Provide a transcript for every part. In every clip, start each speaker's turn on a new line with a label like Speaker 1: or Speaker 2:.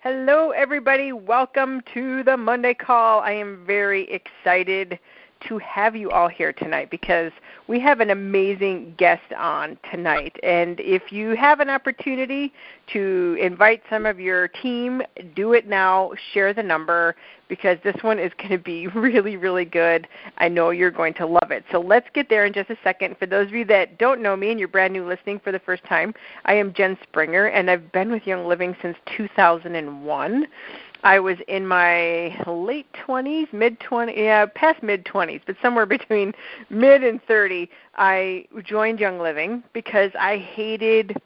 Speaker 1: Hello, everybody. Welcome to the Monday call. I am very excited to have you all here tonight because we have an amazing guest on tonight. And if you have an opportunity to invite some of your team, do it now. Share the number because this one is going to be really, really good. I know you're going to love it. So let's get there in just a second. For those of you that don't know me and you're brand new listening for the first time, I am Jen Springer and I've been with Young Living since 2001. I was in my late 20s, mid 20s, yeah, past mid 20s, but somewhere between mid and 30, I joined Young Living because I hated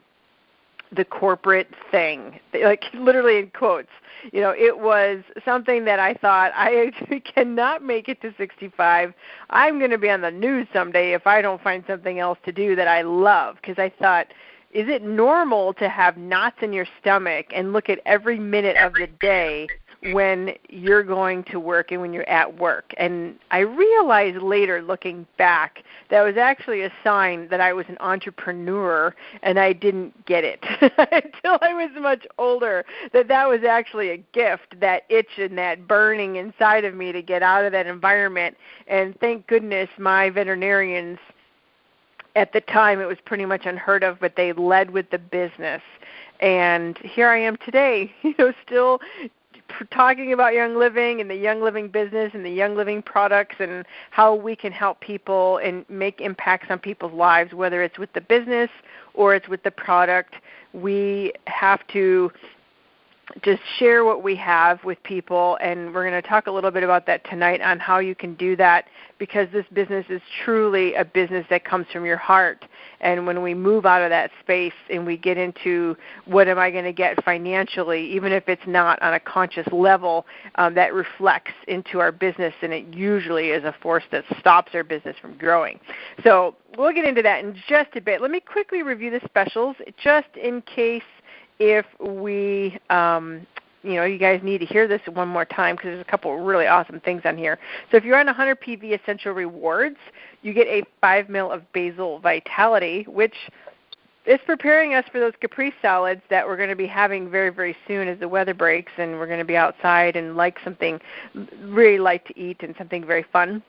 Speaker 1: the corporate thing, like literally in quotes. You know, it was something that I thought I cannot make it to 65. I'm going to be on the news someday if I don't find something else to do that I love because I thought is it normal to have knots in your stomach and look at every minute of the day when you're going to work and when you're at work? And I realized later, looking back, that was actually a sign that I was an entrepreneur and I didn't get it until I was much older. That that was actually a gift, that itch and that burning inside of me to get out of that environment. And thank goodness my veterinarians at the time it was pretty much unheard of, but they led with the business. And here I am today, you know, still talking about Young Living and the Young Living business and the Young Living products and how we can help people and make impacts on people's lives, whether it's with the business or it's with the product. We have to just share what we have with people and we're going to talk a little bit about that tonight on how you can do that because this business is truly a business that comes from your heart. And when we move out of that space and we get into what am i going to get financially even if it's not on a conscious level um, that reflects into our business and it usually is a force that stops our business from growing. So we'll get into that in just a bit. Let me quickly review the specials just in case if we um, you know, you guys need to hear this one more time because there's a couple really awesome things on here. So if you're on 100 PV Essential Rewards, you get a 5 mil of Basil Vitality, which is preparing us for those caprese salads that we're going to be having very, very soon as the weather breaks and we're going to be outside and like something really light to eat and something very fun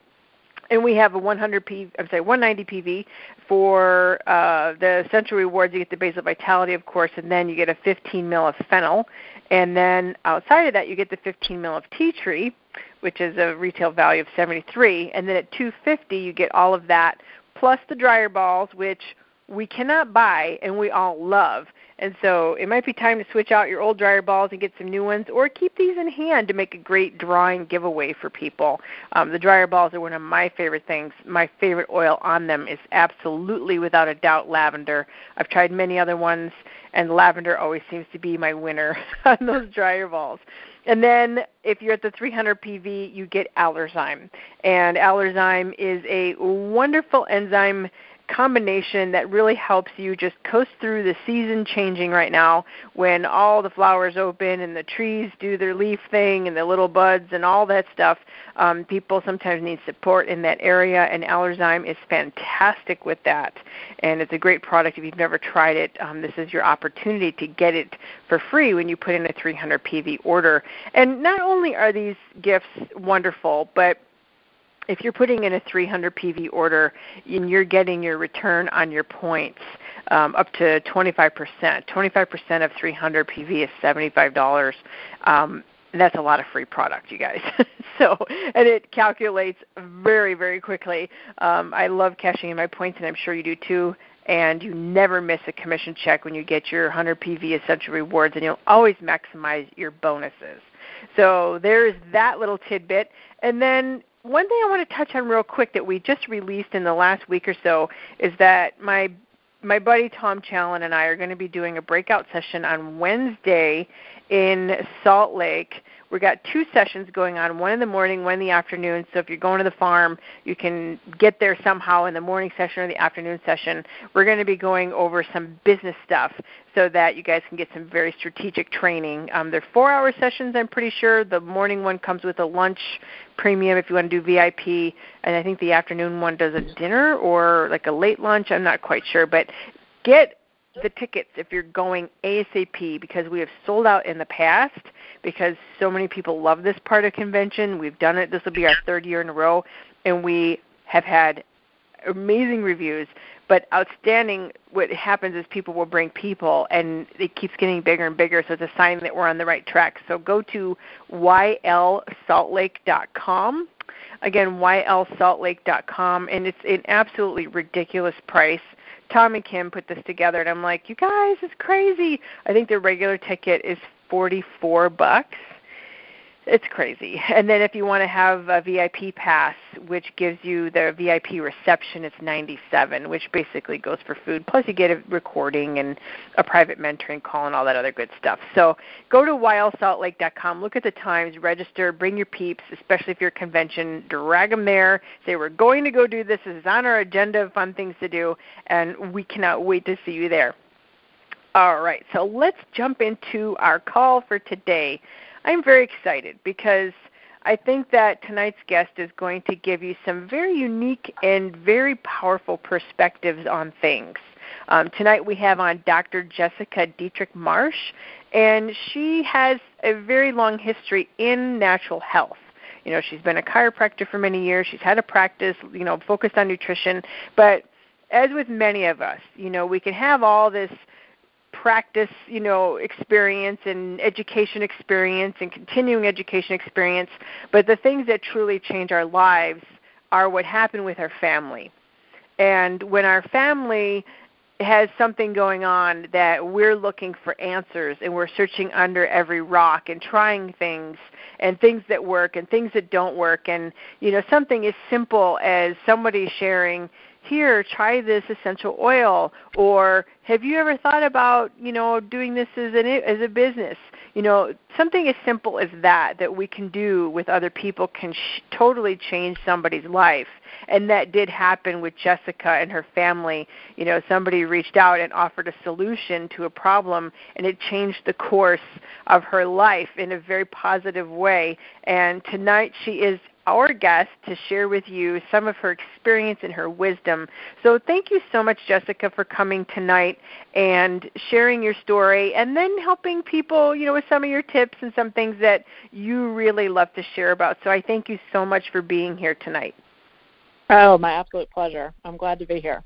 Speaker 1: and we have a 100 PV, I'm sorry, 190 PV for uh, the Essential Rewards. You get the Basil Vitality, of course, and then you get a 15 mil of fennel, and then outside of that, you get the 15 mil of tea tree, which is a retail value of 73, and then at 250, you get all of that plus the dryer balls, which we cannot buy and we all love. And so it might be time to switch out your old dryer balls and get some new ones, or keep these in hand to make a great drawing giveaway for people. Um, the dryer balls are one of my favorite things. My favorite oil on them is absolutely, without a doubt, lavender. I've tried many other ones, and lavender always seems to be my winner on those dryer balls. And then if you're at the 300 PV, you get Allerzyme. And Allerzyme is a wonderful enzyme combination that really helps you just coast through the season changing right now when all the flowers open and the trees do their leaf thing and the little buds and all that stuff. Um, people sometimes need support in that area, and Allerzyme is fantastic with that. And it's a great product if you've never tried it. Um, this is your opportunity to get it for free when you put in a 300 PV order. And not only are these gifts wonderful, but if you're putting in a 300 PV order and you're getting your return on your points um, up to 25%, 25% of 300 PV is $75. Um, that's a lot of free product, you guys. so, and it calculates very, very quickly. Um, I love cashing in my points, and I'm sure you do too. And you never miss a commission check when you get your 100 PV Essential Rewards, and you'll always maximize your bonuses. So there's that little tidbit. And then one thing I want to touch on real quick that we just released in the last week or so is that my my buddy Tom Challen and I are going to be doing a breakout session on Wednesday in Salt Lake we got two sessions going on, one in the morning, one in the afternoon. So if you're going to the farm, you can get there somehow in the morning session or the afternoon session. We're going to be going over some business stuff so that you guys can get some very strategic training. Um, they're four-hour sessions, I'm pretty sure. The morning one comes with a lunch premium if you want to do VIP, and I think the afternoon one does a dinner or like a late lunch. I'm not quite sure, but get the tickets if you're going ASAP because we have sold out in the past because so many people love this part of convention. We've done it. This will be our third year in a row, and we have had amazing reviews. But outstanding, what happens is people will bring people, and it keeps getting bigger and bigger. So it's a sign that we're on the right track. So go to ylsaltlake.com. Again, ylsaltlake.com, and it's an absolutely ridiculous price. Tom and Kim put this together, and I'm like, you guys, it's crazy. I think the regular ticket is 44 bucks it's crazy. And then if you want to have a VIP pass, which gives you the VIP reception, it's 97, which basically goes for food. Plus you get a recording and a private mentoring call and all that other good stuff. So go to ylsaltlake.com, look at the times, register, bring your peeps, especially if you're a convention, drag them there. Say we're going to go do this. This is on our agenda of fun things to do, and we cannot wait to see you there. All right, so let's jump into our call for today. I'm very excited because I think that tonight's guest is going to give you some very unique and very powerful perspectives on things. Um, tonight we have on Dr. Jessica Dietrich Marsh, and she has a very long history in natural health. You know, she's been a chiropractor for many years. She's had a practice, you know, focused on nutrition. But as with many of us, you know, we can have all this practice, you know, experience and education experience and continuing education experience, but the things that truly change our lives are what happen with our family. And when our family has something going on that we're looking for answers and we're searching under every rock and trying things and things that work and things that don't work and you know something as simple as somebody sharing here try this essential oil. Or have you ever thought about you know doing this as an as a business? You know something as simple as that that we can do with other people can sh- totally change somebody's life. And that did happen with Jessica and her family. You know somebody reached out and offered a solution to a problem and it changed the course of her life in a very positive way. And tonight she is our guest to share with you some of her experience and her wisdom. So, thank you so much, Jessica, for coming tonight and sharing your story and then helping people, you know, with some of your tips and some things that you really love to share about. So, I thank you so much for being here tonight.
Speaker 2: Oh, my absolute pleasure. I'm glad to be here.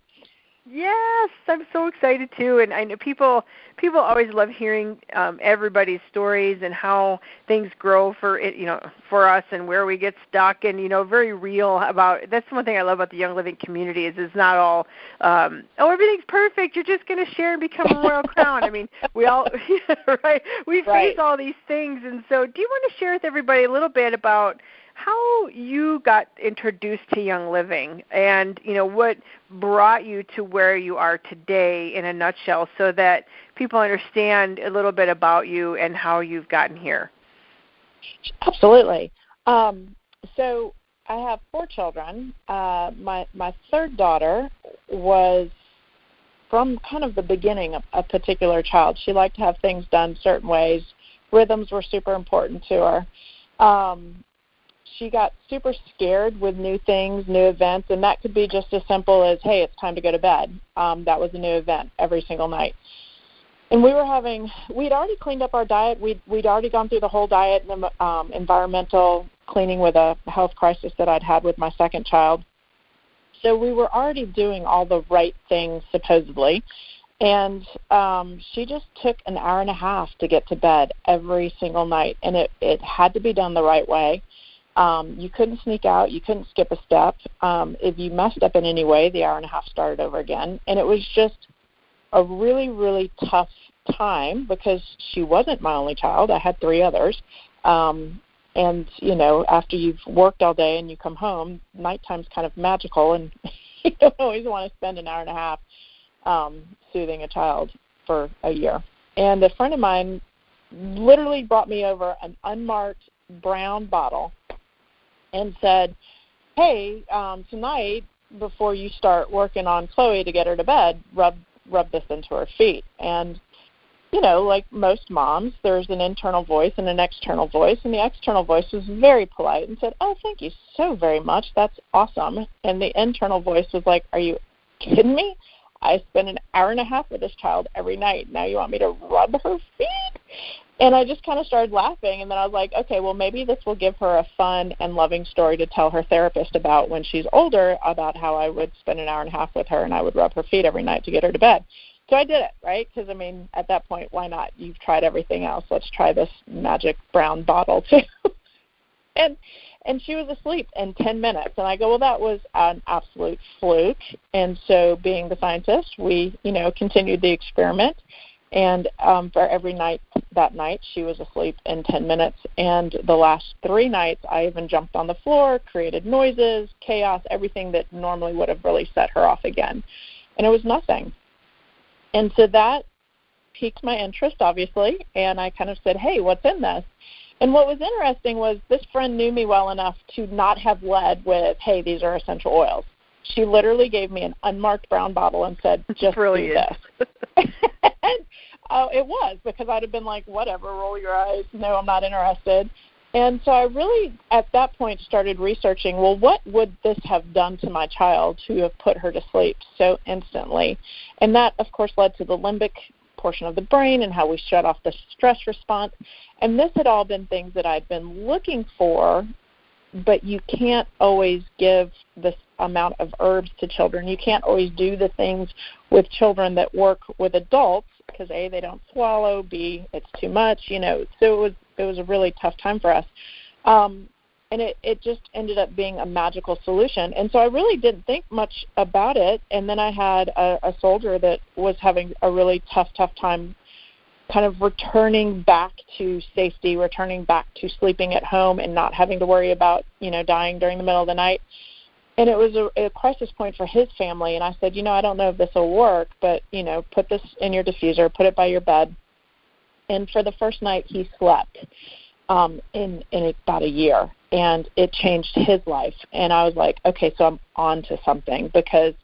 Speaker 1: Yes, I'm so excited too, and I know people people always love hearing um, everybody's stories and how things grow for it, you know, for us and where we get stuck, and you know, very real about. That's one thing I love about the Young Living community is it's not all, um, oh, everything's perfect. You're just going to share and become a royal crown. I mean, we all, right? We
Speaker 2: right.
Speaker 1: face all these things, and so do you want to share with everybody a little bit about? How you got introduced to Young Living and you know what brought you to where you are today in a nutshell so that people understand a little bit about you and how you've gotten here.
Speaker 2: Absolutely. Um, so I have four children. Uh, my my third daughter was from kind of the beginning a, a particular child. She liked to have things done certain ways. Rhythms were super important to her. Um, she got super scared with new things, new events, and that could be just as simple as, hey, it's time to go to bed. Um, that was a new event every single night. And we were having, we'd already cleaned up our diet. We'd, we'd already gone through the whole diet and um, environmental cleaning with a health crisis that I'd had with my second child. So we were already doing all the right things, supposedly. And um, she just took an hour and a half to get to bed every single night. And it, it had to be done the right way. Um, you couldn't sneak out. You couldn't skip a step. Um, if you messed up in any way, the hour and a half started over again. And it was just a really, really tough time because she wasn't my only child. I had three others. Um, and, you know, after you've worked all day and you come home, nighttime's kind of magical, and you don't always want to spend an hour and a half um, soothing a child for a year. And a friend of mine literally brought me over an unmarked brown bottle and said, "Hey, um, tonight before you start working on Chloe to get her to bed, rub rub this into her feet." And you know, like most moms, there's an internal voice and an external voice, and the external voice was very polite and said, "Oh, thank you so very much. That's awesome." And the internal voice was like, "Are you kidding me? I spend an hour and a half with this child every night. Now you want me to rub her feet? And I just kind of started laughing. And then I was like, okay, well, maybe this will give her a fun and loving story to tell her therapist about when she's older about how I would spend an hour and a half with her and I would rub her feet every night to get her to bed. So I did it, right? Because, I mean, at that point, why not? You've tried everything else. Let's try this magic brown bottle, too. and and she was asleep in 10 minutes and i go well that was an absolute fluke and so being the scientist we you know continued the experiment and um, for every night that night, she was asleep in 10 minutes. And the last three nights, I even jumped on the floor, created noises, chaos, everything that normally would have really set her off again. And it was nothing. And so that piqued my interest, obviously. And I kind of said, hey, what's in this? And what was interesting was this friend knew me well enough to not have led with, hey, these are essential oils. She literally gave me an unmarked brown bottle and said, just
Speaker 1: Brilliant.
Speaker 2: do this. and, uh, it was because I'd have been like, whatever, roll your eyes. No, I'm not interested. And so I really, at that point, started researching well, what would this have done to my child to have put her to sleep so instantly? And that, of course, led to the limbic portion of the brain and how we shut off the stress response. And this had all been things that I'd been looking for, but you can't always give this amount of herbs to children. You can't always do the things with children that work with adults because a they don't swallow, b it's too much, you know. So it was it was a really tough time for us. Um, and it, it just ended up being a magical solution. And so I really didn't think much about it. And then I had a, a soldier that was having a really tough, tough time kind of returning back to safety, returning back to sleeping at home and not having to worry about, you know, dying during the middle of the night and it was a, a crisis point for his family. And i said you know i don't know if this will work but you know put this in your diffuser put it by your bed. And for the first night he slept um in in about a year. And it changed his life. And i was like okay so i'm on to something. Because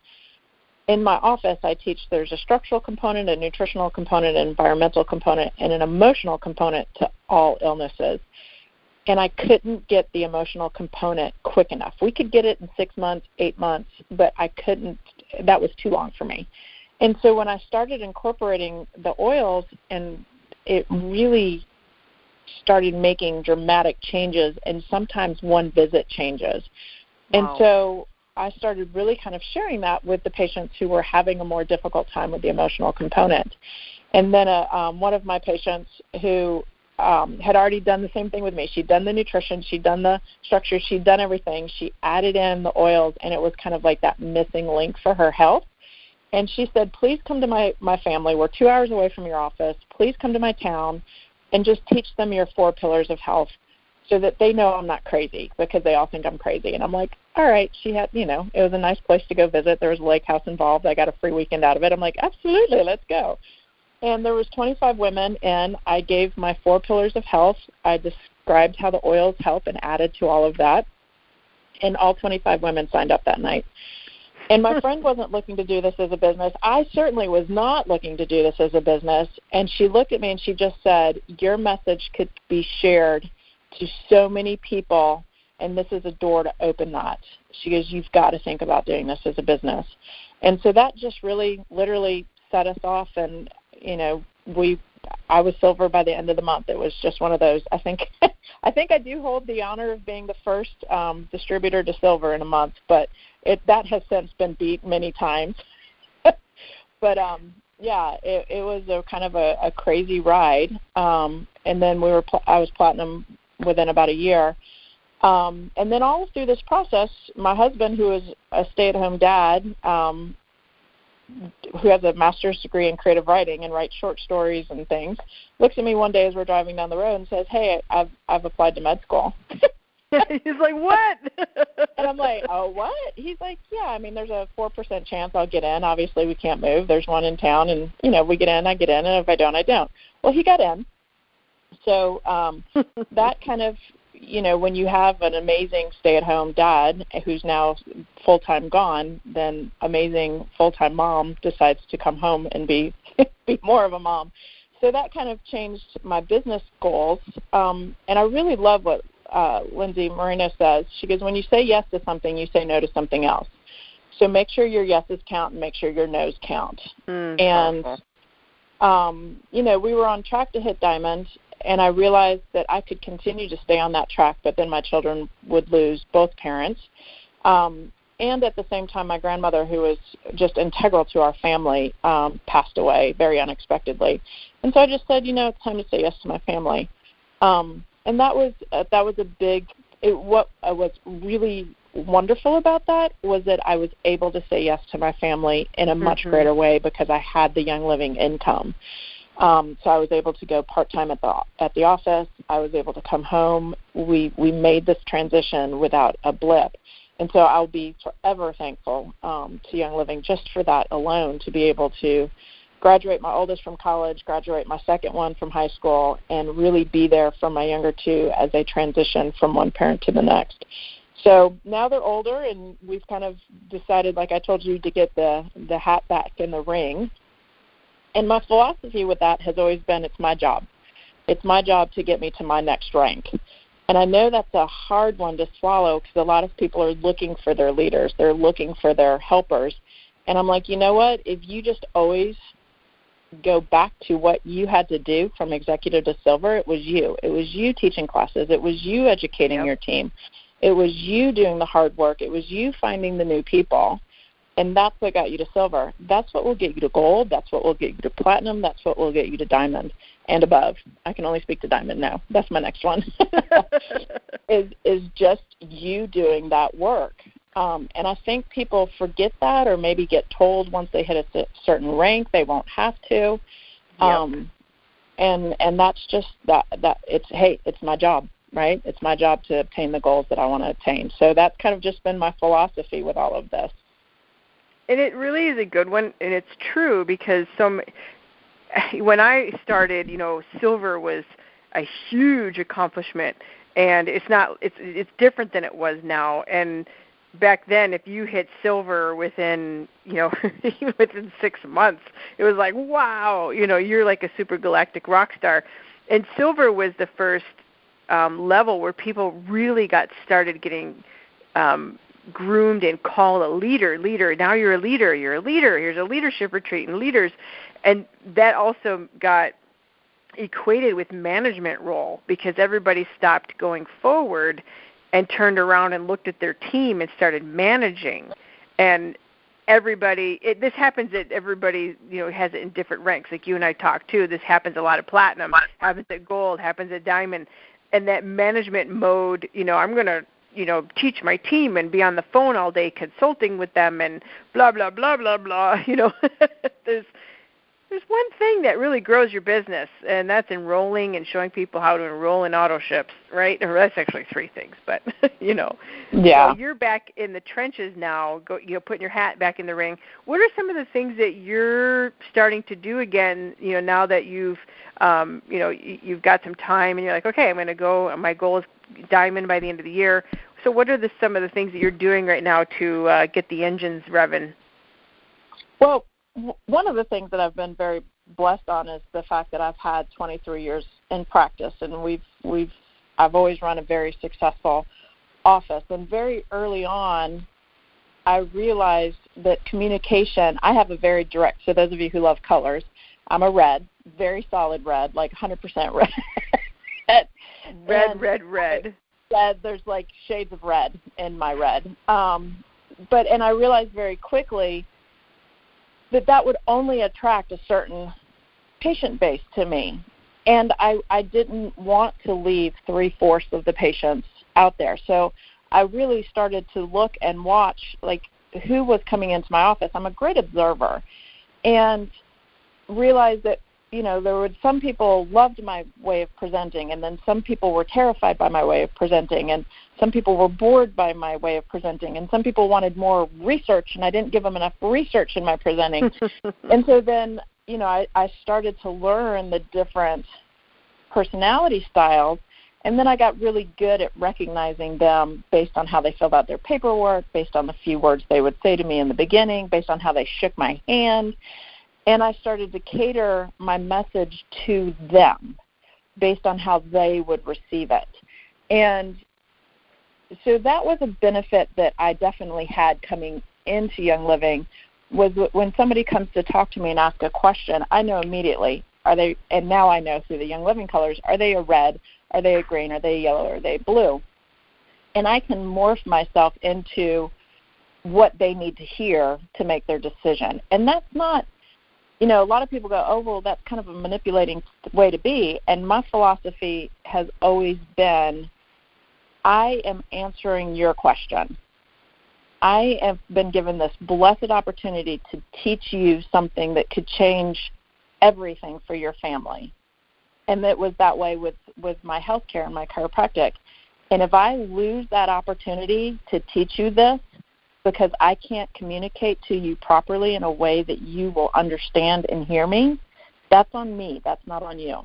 Speaker 2: in my office i teach there's a structural component a nutritional component an environmental component and an emotional component to all illnesses and I couldn't get the emotional component quick enough. We could get it in six months, eight months, but I couldn't. That was too long for me. And so when I started incorporating the oils, and it really started making dramatic changes, and sometimes one visit changes.
Speaker 1: Wow.
Speaker 2: And so I started really kind of sharing that with the patients who were having a more difficult time with the emotional component. And then uh, um, one of my patients who um, had already done the same thing with me. She'd done the nutrition, she'd done the structure, she'd done everything. She added in the oils, and it was kind of like that missing link for her health. And she said, "Please come to my my family. We're two hours away from your office. Please come to my town, and just teach them your four pillars of health, so that they know I'm not crazy because they all think I'm crazy." And I'm like, "All right." She had, you know, it was a nice place to go visit. There was a lake house involved. I got a free weekend out of it. I'm like, "Absolutely, let's go." And there was 25 women and i gave my four pillars of health. I described how the oils help and added to all of that. And all 25 women signed up that night. And my friend wasn't looking to do this as a business. I certainly was not looking to do this as a business. And she looked at me and she just said your message could be shared to so many people and this is a door to open that. She goes you've got to think about doing this as a business. And so that just really literally set us off and you know, we I was silver by the end of the month. It was just one of those. I think I think I do hold the honor of being the first um, distributor to silver in a month, but it that has since been beat many times. but um, yeah, it, it was a kind of a, a crazy ride. Um, and then we were pl- I was platinum within about a year. Um, and then all through this process, my husband, who is a stay-at-home dad, um, who has a master's degree in creative writing and writes short stories and things, looks at me one day as we're driving down the road and says, "Hey, I've I've applied to med school."
Speaker 1: He's like, "What?"
Speaker 2: and I'm like, "Oh, what?" He's like, "Yeah, I mean, there's a four percent chance I'll get in. Obviously, we can't move. There's one in town, and you know, we get in, I get in, and if I don't, I don't." Well, he got in. So um, that kind of you know, when you have an amazing stay-at-home dad who's now full-time gone, then amazing full-time mom decides to come home and be be more of a mom. So that kind of changed my business goals. Um, and I really love what uh, Lindsay Moreno says. She goes, when you say yes to something, you say no to something else. So make sure your yeses count and make sure your nos count.
Speaker 1: Mm,
Speaker 2: and um, you know, we were on track to hit diamond, and I realized that I could continue to stay on that track, but then my children would lose both parents. Um, and at the same time, my grandmother, who was just integral to our family, um, passed away very unexpectedly. And so I just said, you know, it's time to say yes to my family. Um, and that was uh, that was a big. It, what uh, was really wonderful about that was that I was able to say yes to my family in a much
Speaker 1: Mhm.
Speaker 2: greater way because I had the Young Living income. Um, so I was able to go part time at the at the office. I was able to come home. We we made this transition without a blip, and so I'll be forever thankful um, to Young Living just for that alone to be able to graduate my oldest from college, graduate my second one from high school, and really be there for my younger two as they transition from one parent to the next. So now they're older, and we've kind of decided, like I told you, to get the the hat back in the ring. And my philosophy with that has always been, it's my job. It's my job to get me to my next rank. And I know that's a hard one to swallow because a lot of people are looking for their leaders. They're looking for their helpers. And I'm like, you know what? If you just always go back to what you had to do from executive to silver, it was you. It was you teaching classes. It was you educating
Speaker 1: Yep.
Speaker 2: your team. It was you doing the hard work. It was you finding the new people. And that's what got you to silver. That's what will get you to gold. That's what will get you to platinum. That's what will get you to diamond and above. I can only speak to diamond now. That's my next one. is is just you doing that work. Um, and I think people forget that, or maybe get told once they hit a cer- certain rank they won't have to. Um, and and that's just that that it's hey, it's my job, right? It's my job to obtain the goals that I want to attain. So that's kind of just been my philosophy with all of this.
Speaker 1: And it really is a good one and it's true because some when i started you know silver was a huge accomplishment and it's not it's it's different than it was now. And back then if you hit silver within you know within 6 months it was like wow you know you're like a super galactic rock star. And silver was the first um level where people really got started getting um groomed and called a leader leader now you're a leader you're a leader here's a leadership retreat and leaders. And that also got equated with management role because everybody stopped going forward and turned around and looked at their team and started managing. And everybody it, this happens at everybody you know has it in different ranks. Like you and I talk too this happens a lot at platinum happens at gold happens at diamond. And that management mode you know I'm going to you know teach my team and be on the phone all day consulting with them and blah blah blah blah blah you know there's there's one thing that really grows your business and that's enrolling and showing people how to enroll in auto ships right? Or that's actually three things but you know.
Speaker 2: Yeah.
Speaker 1: so you're back in the trenches now go you know putting your hat back in the ring. What are some of the things that you're starting to do again you know now that you've um you know you- you've got some time and you're like okay i'm going to go my goal is diamond by the end of the year. So what are the some of the things that you're doing right now to uh, get the engines revving?
Speaker 2: Well, one of the things that I've been very blessed on is the fact that I've had 23 years in practice, and we've we've I've always run a very successful office. And very early on, I realized that communication. I have a very direct. So those of you who love colors, I'm a red, very solid red, like 100% red.
Speaker 1: red
Speaker 2: And-
Speaker 1: red red
Speaker 2: red. There's like shades of red in my red. Um, but and I realized very quickly that that would only attract a certain patient base to me, and I I didn't want to leave three fourths of the patients out there. So I really started to look and watch like who was coming into my office. I'm a great observer, and realized that you know there were some people loved my way of presenting and then some people were terrified by my way of presenting and some people were bored by my way of presenting and some people wanted more research and I didn't give them enough research in my presenting and so then you know I, I started to learn the different personality styles and then I got really good at recognizing them based on how they filled out their paperwork, based on the few words they would say to me in the beginning, based on how they shook my hand. And I started to cater my message to them based on how they would receive it. And so that was a benefit that I definitely had coming into Young Living was when somebody comes to talk to me and ask a question, I know immediately are they and now I know through the Young Living colors, are they a red, are they a green, are they a yellow, are they blue? And I can morph myself into what they need to hear to make their decision. And that's not you know, a lot of people go, "Oh, well, that's kind of a manipulating way to be." And my philosophy has always been I am answering your question. I have been given this blessed opportunity to teach you something that could change everything for your family. And it was that way with, with my healthcare and my chiropractic. And if I lose that opportunity to teach you this because I can't communicate to you properly in a way that you will understand and hear me, that's on me. That's not on you.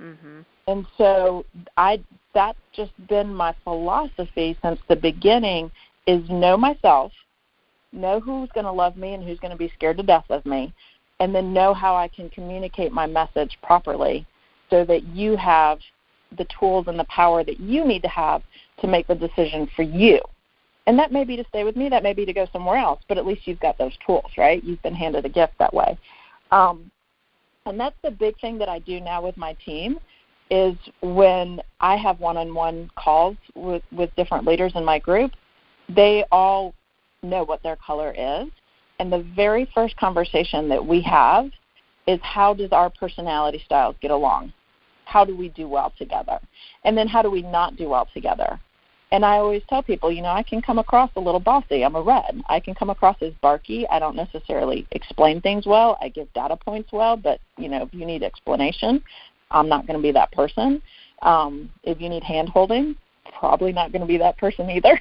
Speaker 2: Mm-hmm. And so I that's just been my philosophy since the beginning is know myself, know who's going to love me and who's going to be scared to death of me, and then know how I can communicate my message properly so that you have the tools and the power that you need to have to make the decision for you. And that may be to stay with me, that may be to go somewhere else, but at least you've got those tools, right? You've been handed a gift that way. Um, and that's the big thing that I do now with my team is when I have one-on-one calls with with different leaders in my group, they all know what their color is, and the very first conversation that we have is how does our personality styles get along? How do we do well together? And then how do we not do well together? And I always tell people, you know, I can come across a little bossy. I'm a red. I can come across as barky. I don't necessarily explain things well. I give data points well, but you know, if you need explanation, I'm not going to be that person. Um, if you need hand holding, probably not going to be that person either.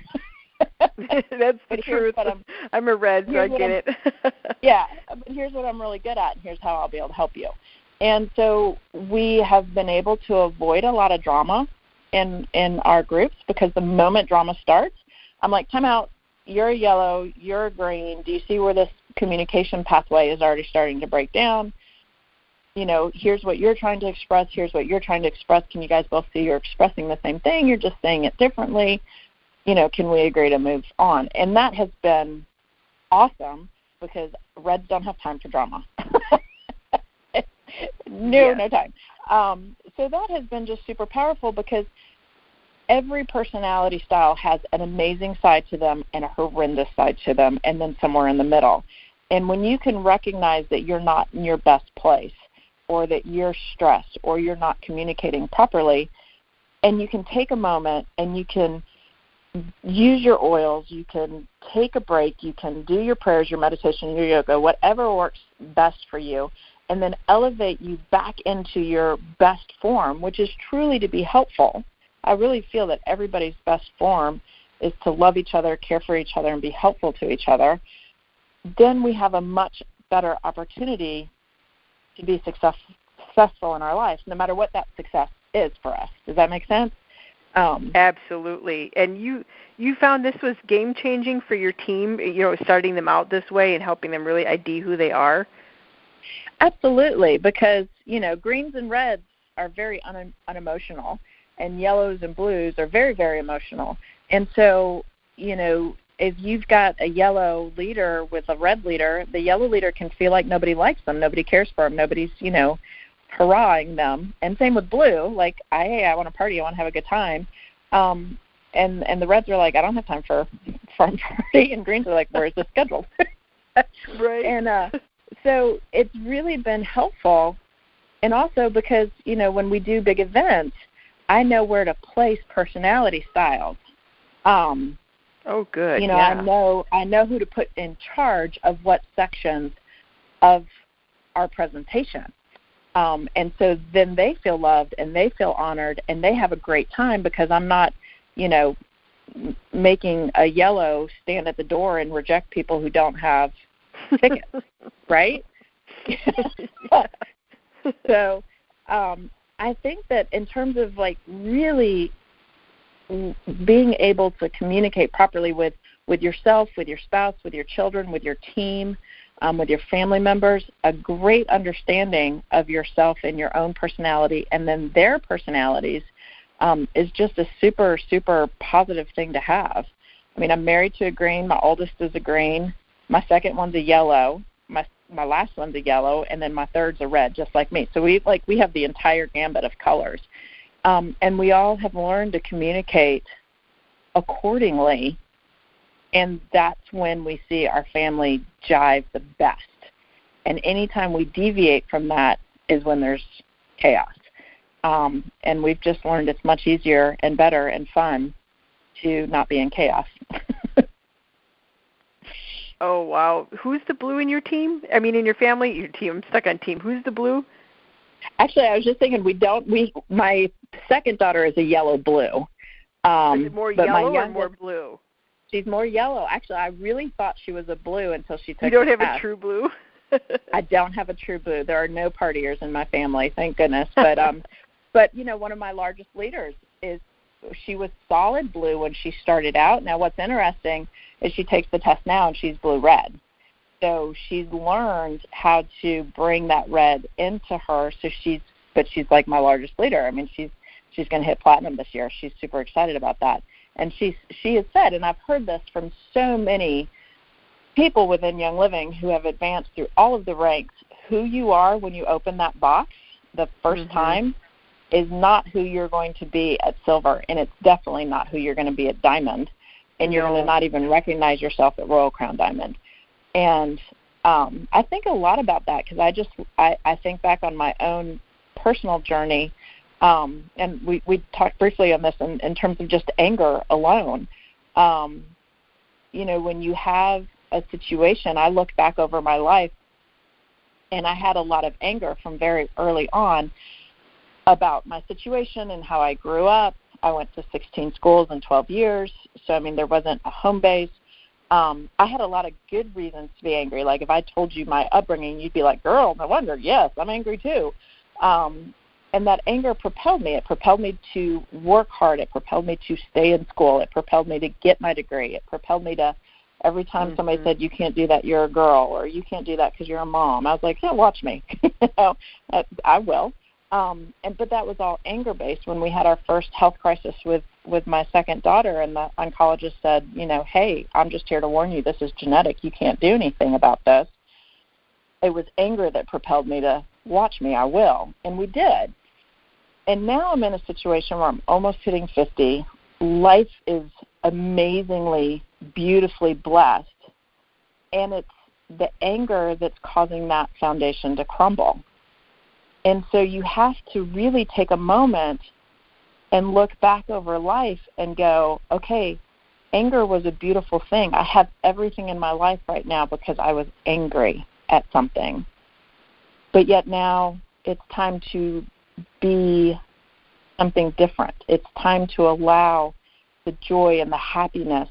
Speaker 1: That's the truth. I'm, I'm a red, so I get
Speaker 2: it. yeah, but here's what I'm really good at, and here's how I'll be able to help you. And so we have been able to avoid a lot of drama in in our groups because the moment drama starts, I'm like, time out. You're yellow. You're green. Do you see where this communication pathway is already starting to break down? you know, here's what you're trying to express, here's what you're trying to express. Can you guys both see you're expressing the same thing? You're just saying it differently. You know, can we agree to move on? And that has been awesome because Reds don't have time for drama. no, yeah. no time. Um, so that has been just super powerful because every personality style has an amazing side to them and a horrendous side to them, and then somewhere in the middle. And when you can recognize that you're not in your best place, or that you're stressed or you're not communicating properly and you can take a moment and you can use your oils you can take a break you can do your prayers your meditation your yoga whatever works best for you and then elevate you back into your best form which is truly to be helpful i really feel that everybody's best form is to love each other care for each other and be helpful to each other then we have a much better opportunity to be success, successful in our life, no matter what that success is for us. Does that make sense?
Speaker 1: Um, Absolutely. And you you found this was game changing for your team. You know, starting them out this way and helping them really ID who they are.
Speaker 2: Absolutely, because you know greens and reds are very un- unemotional, and yellows and blues are very very emotional. And so you know if you've got a yellow leader with a red leader, the yellow leader can feel like nobody likes them, nobody cares for them, nobody's, you know, hurrahing them. And same with blue, like, I, hey, I want to party, I want to have a good time. Um, and and the reds are like, I don't have time for farm party, and greens are like, where is the schedule?
Speaker 1: right.
Speaker 2: And uh, so it's really been helpful, and also because you know when we do big events, I know where to place personality styles. Um,
Speaker 1: Oh, good.
Speaker 2: You know,
Speaker 1: yeah.
Speaker 2: I know I know who to put in charge of what sections of our presentation. Um, and so then they feel loved and they feel honored and they have a great time because I'm not, you know, making a yellow stand at the door and reject people who don't have tickets, right? so um, I think that in terms of like really being able to communicate properly with with yourself, with your spouse, with your children, with your team, um, with your family members, a great understanding of yourself and your own personality, and then their personalities um, is just a super super positive thing to have. I mean, I'm married to a green. My oldest is a green. My second one's a yellow. My my last one's a yellow, and then my third's a red, just like me. So we like we have the entire gambit of colors, um, and we all have learned to communicate accordingly, and that's when we see our family jive the best. And anytime we deviate from that is when there's chaos. Um, and we've just learned it's much easier and better and fun to not be in chaos.
Speaker 1: oh wow! Who's the blue in your team? I mean, in your family, your team. I'm stuck on team. Who's the blue?
Speaker 2: Actually, I was just thinking we don't. We my second daughter is a yellow blue.
Speaker 1: Um, is it more yellow youngest, or more blue?
Speaker 2: She's more yellow. Actually, I really thought she was a blue until she took.
Speaker 1: You don't have
Speaker 2: test.
Speaker 1: a true blue.
Speaker 2: I don't have a true blue. There are no partiers in my family, thank goodness. But um, but you know, one of my largest leaders is she was solid blue when she started out. Now, what's interesting is she takes the test now and she's blue red. So she's learned how to bring that red into her. So she's, but she's like my largest leader. I mean, she's she's going to hit platinum this year. She's super excited about that. And she she has said, and I've heard this from so many people within Young Living who have advanced through all of the ranks. Who you are when you open that box the 1st mm-hmm. time is not who you're going to be at silver, and it's definitely not who you're going to be at diamond, and you're going to not even recognize yourself at Royal Crown Diamond. And um, I think a lot about that because I just I, I think back on my own personal journey, um, and we we talked briefly on this in, in terms of just anger alone. Um, you know, when you have a situation, I look back over my life, and I had a lot of anger from very early on about my situation and how I grew up. I went to 16 schools in 12 years, so I mean there wasn't a home base. Um, I had a lot of good reasons to be angry. Like if I told you my upbringing, you'd be like, "Girl, no wonder. Yes, I'm angry too." Um, and that anger propelled me. It propelled me to work hard. It propelled me to stay in school. It propelled me to get my degree. It propelled me to every time mm-hmm. somebody said you can't do that, you're a girl, or you can't do that because you're a mom. I was like, yeah, watch me. you know, I will. Um, and but that was all anger based. When we had our first health crisis with with my second daughter, and the oncologist said, you know, hey, I'm just here to warn you, this is genetic. You can't do anything about this. It was anger that propelled me to watch me. I will, and we did. And now I'm in a situation where I'm almost hitting 50. Life is amazingly, beautifully blessed, and it's the anger that's causing that foundation to crumble and so you have to really take a moment and look back over life and go, okay, anger was a beautiful thing. I have everything in my life right now because I was angry at something. But yet now it's time to be something different. It's time to allow the joy and the happiness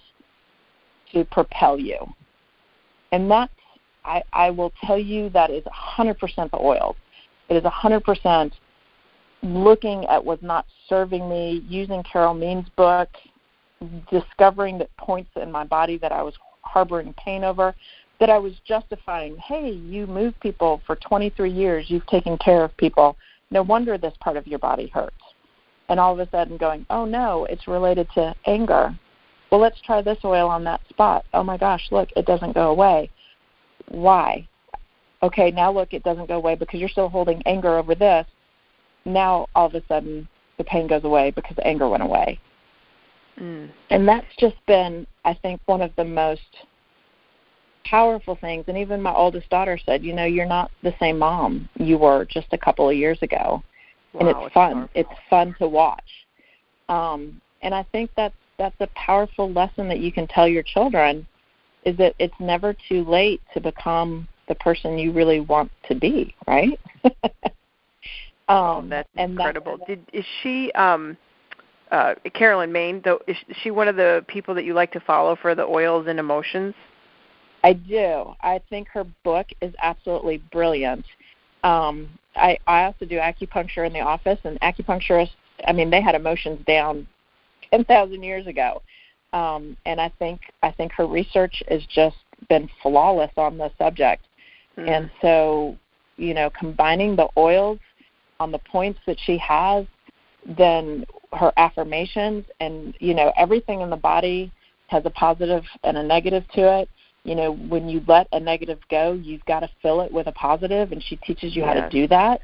Speaker 2: to propel you. And that's, I, I will tell you, that is 100% the oils. It is 100% looking at what's not serving me, using Carolyn Mein's book, discovering the points in my body that I was harboring pain over, that I was justifying, hey, you move people for 23 years, you've taken care of people. No wonder this part of your body hurts. And all of a sudden going, oh no, it's related to anger. Well, let's try this oil on that spot. Oh my gosh, look, it doesn't go away. Why? Okay, now look, it doesn't go away because you're still holding anger over this. Now all of a sudden the pain goes away because the anger went away. Mm. And that's just been, I think, one of the most powerful things. And even my oldest daughter said, you know, you're not the same mom you were just a couple of years ago.
Speaker 1: Wow,
Speaker 2: and it's,
Speaker 1: it's
Speaker 2: fun.
Speaker 1: Powerful.
Speaker 2: It's fun to watch. Um, and I think that's that's a powerful lesson that you can tell your children is that it's never too late to become the person you really want to be, right?
Speaker 1: um, oh, that's incredible. That, Did is she um uh Carolyn Mein though is she one of the people that you like to follow for the oils and emotions?
Speaker 2: I do. I think her book is absolutely brilliant. Um I I also do acupuncture in the office and acupuncturists I mean they had emotions down 10,000 years ago. Um and I think I think her research has just been flawless on the subject. Mm. And so, you know, combining the oils on the points that she has, then her affirmations and, you know, everything in the body has a positive and a negative to it. you know, when you let a negative go, you've got to fill it with a positive, and she teaches you
Speaker 1: yes.
Speaker 2: how to do that.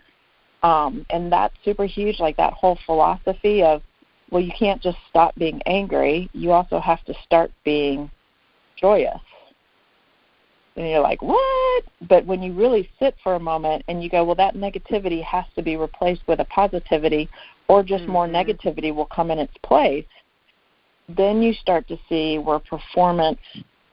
Speaker 2: Um, and that's super huge, like that whole philosophy of, well, you can't just stop being angry. You also have to start being joyous. And you're like, what? But when you really sit for a moment and you go, well, that negativity has to be replaced with a positivity, or just
Speaker 1: mm-hmm.
Speaker 2: more negativity will come in its place, then you start to see where performance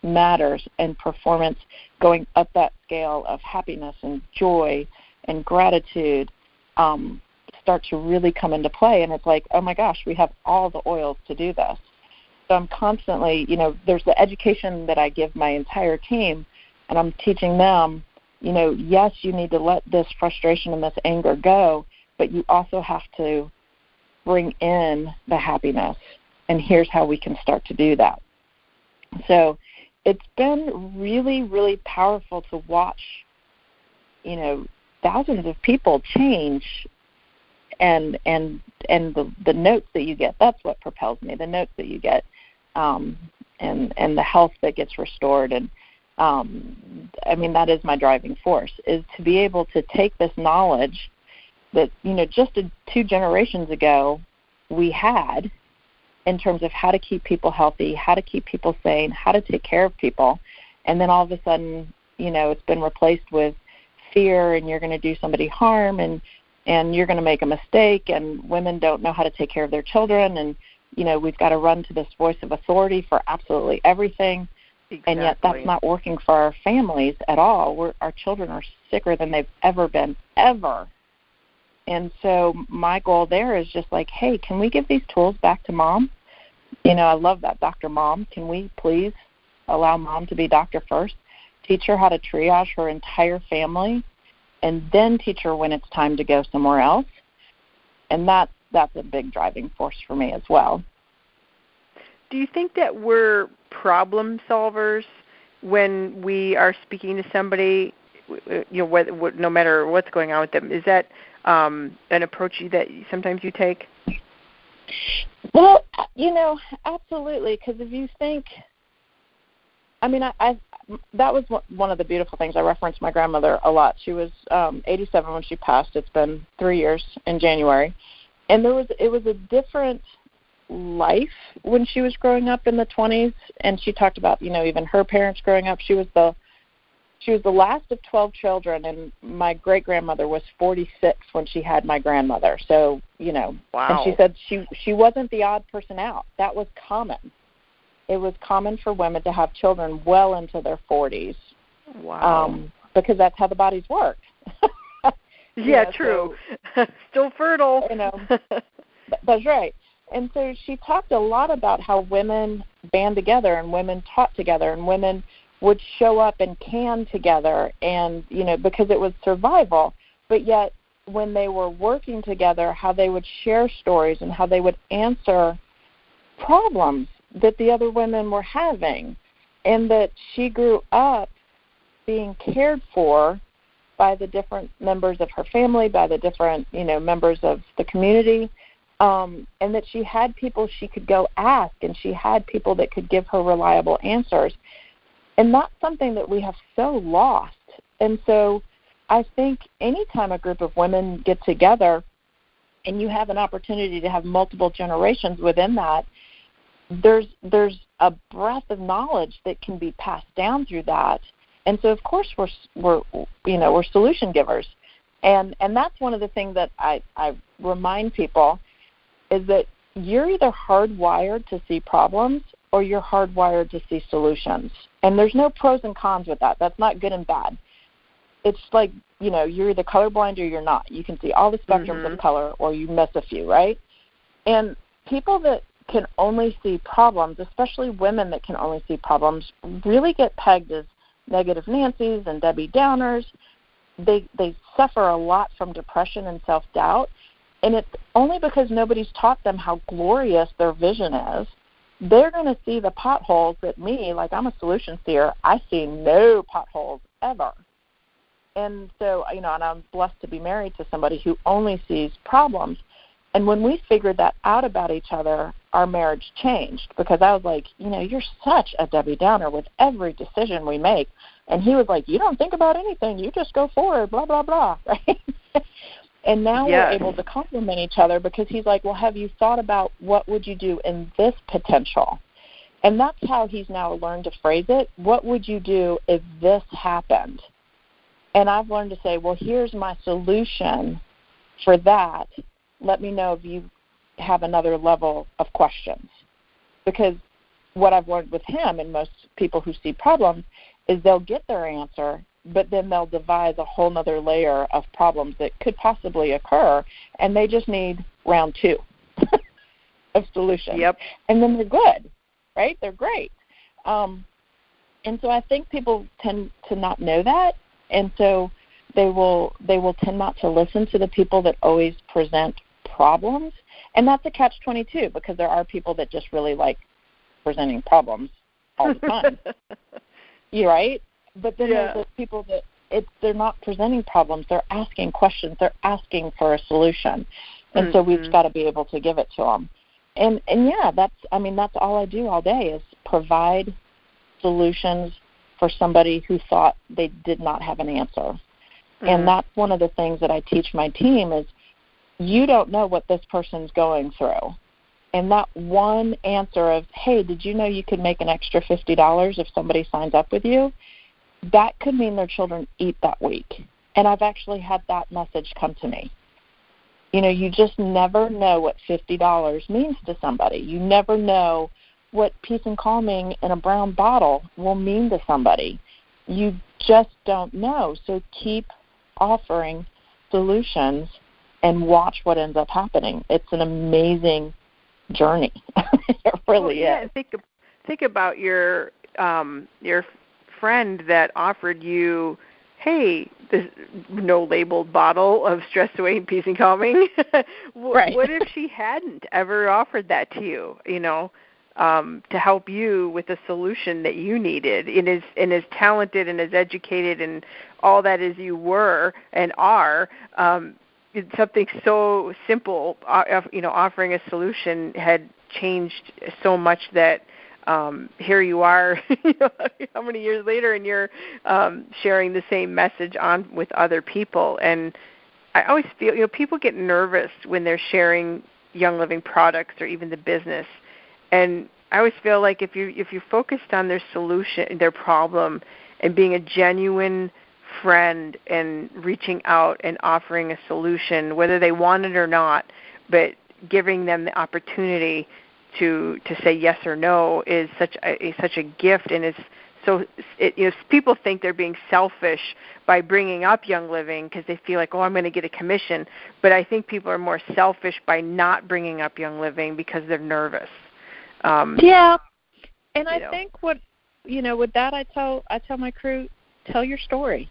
Speaker 2: matters and performance going up that scale of happiness and joy and gratitude um, start to really come into play. And it's like, oh my gosh, we have all the oils to do this. So I'm constantly, you know, there's the education that I give my entire team, and I'm teaching them, you know, yes, you need to let this frustration and this anger go, but you also have to bring in the happiness. And here's how we can start to do that. So it's been really, really powerful to watch, you know, thousands of people change and and and the the notes that you get that's what propels me the notes that you get um and and the health that gets restored and um i mean that is my driving force is to be able to take this knowledge that you know just a, two generations ago we had in terms of how to keep people healthy, how to keep people sane, how to take care of people, and then all of a sudden, you know, it's been replaced with fear and you're going to do somebody harm and and you're going to make a mistake and women don't know how to take care of their children. And you know we've got to run to this voice of authority for absolutely everything
Speaker 1: exactly.
Speaker 2: and yet that's not working for our families at all We're, our children are sicker than they've ever been ever and so my goal there is just like hey can we give these tools back to mom you know i love that dr mom can we please allow mom to be doctor first teach her how to triage her entire family, and then teach her when it's time to go somewhere else. And that that's a big driving force for me as well.
Speaker 1: Do you think that we're problem solvers when we are speaking to somebody? You know, what, what, no matter what's going on with them, is that um, an approach that sometimes you take?
Speaker 2: Well, you know, absolutely. Because if you think, I mean, I, I that was one of the beautiful things. I referenced my grandmother a lot. She was um 87 when she passed. It's been 3 years in January. And there was it was a different life when she was growing up in the 20s and she talked about, you know, even her parents growing up. She was the she was the last of 12 children and my great grandmother was 46 when she had my grandmother. So, you know,
Speaker 1: wow.
Speaker 2: and she said she she wasn't the odd person out. That was common it was common for women to have children well into their 40s.
Speaker 1: Wow.
Speaker 2: Um, because that's how the bodies work.
Speaker 1: yeah, know, true. So, Still fertile.
Speaker 2: You know, that's right. And so she talked a lot about how women band together and women taught together and women would show up and can together and you know because it was survival. But yet when they were working together how they would share stories and how they would answer problems that the other women were having, and that she grew up being cared for by the different members of her family, by the different you know members of the community, um, and that she had people she could go ask, and she had people that could give her reliable answers, and that's something that we have so lost. And so, I think anytime a group of women get together, and you have an opportunity to have multiple generations within that, there's there's a breadth of knowledge that can be passed down through that. And so of course we're we're you know we're solution givers. And and that's one of the things that i i remind people is that you're either hardwired to see problems or you're hardwired to see solutions. And there's no pros and cons with that. That's not good and bad. It's like you know you're either colorblind or you're not. You can see all the spectrums
Speaker 1: mm-hmm.
Speaker 2: of color or you miss a few right? And people that can only see problems, especially women that can only see problems, really get pegged as negative Nancy's and Debbie Downers. They they suffer a lot from depression and self doubt, and it's only because nobody's taught them how glorious their vision is. They're going to see the potholes that me, like I'm a solution seer, I see no potholes ever. And so, you know, and I'm blessed to be married to somebody who only sees problems And when we figured that out about each other, our marriage changed because I was like, you know, you're such a Debbie Downer with every decision we make. And he was like, you don't think about anything. You just go forward, blah, blah, blah. Right? And now
Speaker 1: yes.
Speaker 2: we're able to complement each other because he's like, well, have you thought about what would you do in this potential? And that's how he's now learned to phrase it. What would you do if this happened? And I've learned to say, well, here's my solution for that let me know if you have another level of questions. Because what I've learned with him and most people who see problems is they'll get their answer, but then they'll devise a whole other layer of problems that could possibly occur, and they just need round two of solutions.
Speaker 1: Yep.
Speaker 2: And then they're good, right? They're great. Um, and so I think people tend to not know that, and so they will they will tend not to listen to the people that always present problems. And that's a catch 22 because there are people that just really like presenting problems all the time. you right? But then
Speaker 1: yeah.
Speaker 2: there's people that it's they're not presenting problems, they're asking questions, they're asking for a solution. And
Speaker 1: mm-hmm.
Speaker 2: so we've got to be able to give it to them. And and yeah, that's I mean that's all I do all day is provide solutions for somebody who thought they did not have an answer. Mm-hmm. And that's one of the things that I teach my team is you don't know what this person's going through. And that one answer of, hey, did you know you could make an extra $50 if somebody signs up with you? That could mean their children eat that week. And I've actually had that message come to me. You know, you just never know what $50 means to somebody. You never know what peace and calming in a brown bottle will mean to somebody. You just don't know. So keep offering solutions and watch what ends up happening. It's an amazing journey. it really
Speaker 1: well, yeah,
Speaker 2: is.
Speaker 1: Think think about your um, your friend that offered you, hey, this no labeled bottle of stress away and peace and calming.
Speaker 2: right.
Speaker 1: What if she hadn't ever offered that to you? You know. Um, to help you with a solution that you needed, and as and as talented and as educated and all that as you were and are, um, something so simple, uh, you know, offering a solution had changed so much that um, here you are, how many years later, and you're um, sharing the same message on with other people. And I always feel, you know, people get nervous when they're sharing Young Living products or even the business. And I always feel like if you if you focused on their solution, their problem, and being a genuine friend and reaching out and offering a solution, whether they want it or not, but giving them the opportunity to to say yes or no is such a, such a gift and is so it, you know people think they're being selfish by bringing up young living because they feel like oh I'm going to get a commission but I think people are more selfish by not bringing up young living because they're nervous um
Speaker 2: yeah and I
Speaker 1: know.
Speaker 2: think what you know with that I tell I tell my crew tell your story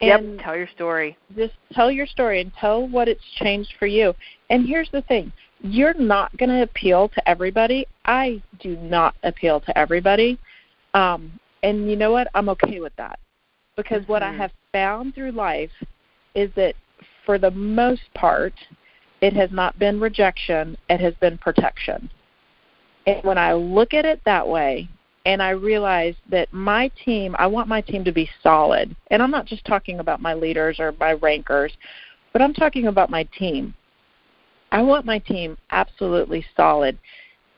Speaker 1: Yep, tell your story.
Speaker 2: Just tell your story and tell what it's changed for you. And here's the thing you're not going to appeal to everybody. I do not appeal to everybody. Um, and you know what? I'm okay with that. Because mm-hmm. what I mm-hmm. have found through life is that for the most part, it has not been rejection, it has been protection. And when I look at it that way, and I realize that my team, I want my team to be solid. And I'm not just talking about my leaders or my rankers, but I'm talking about my team. I want my team absolutely solid.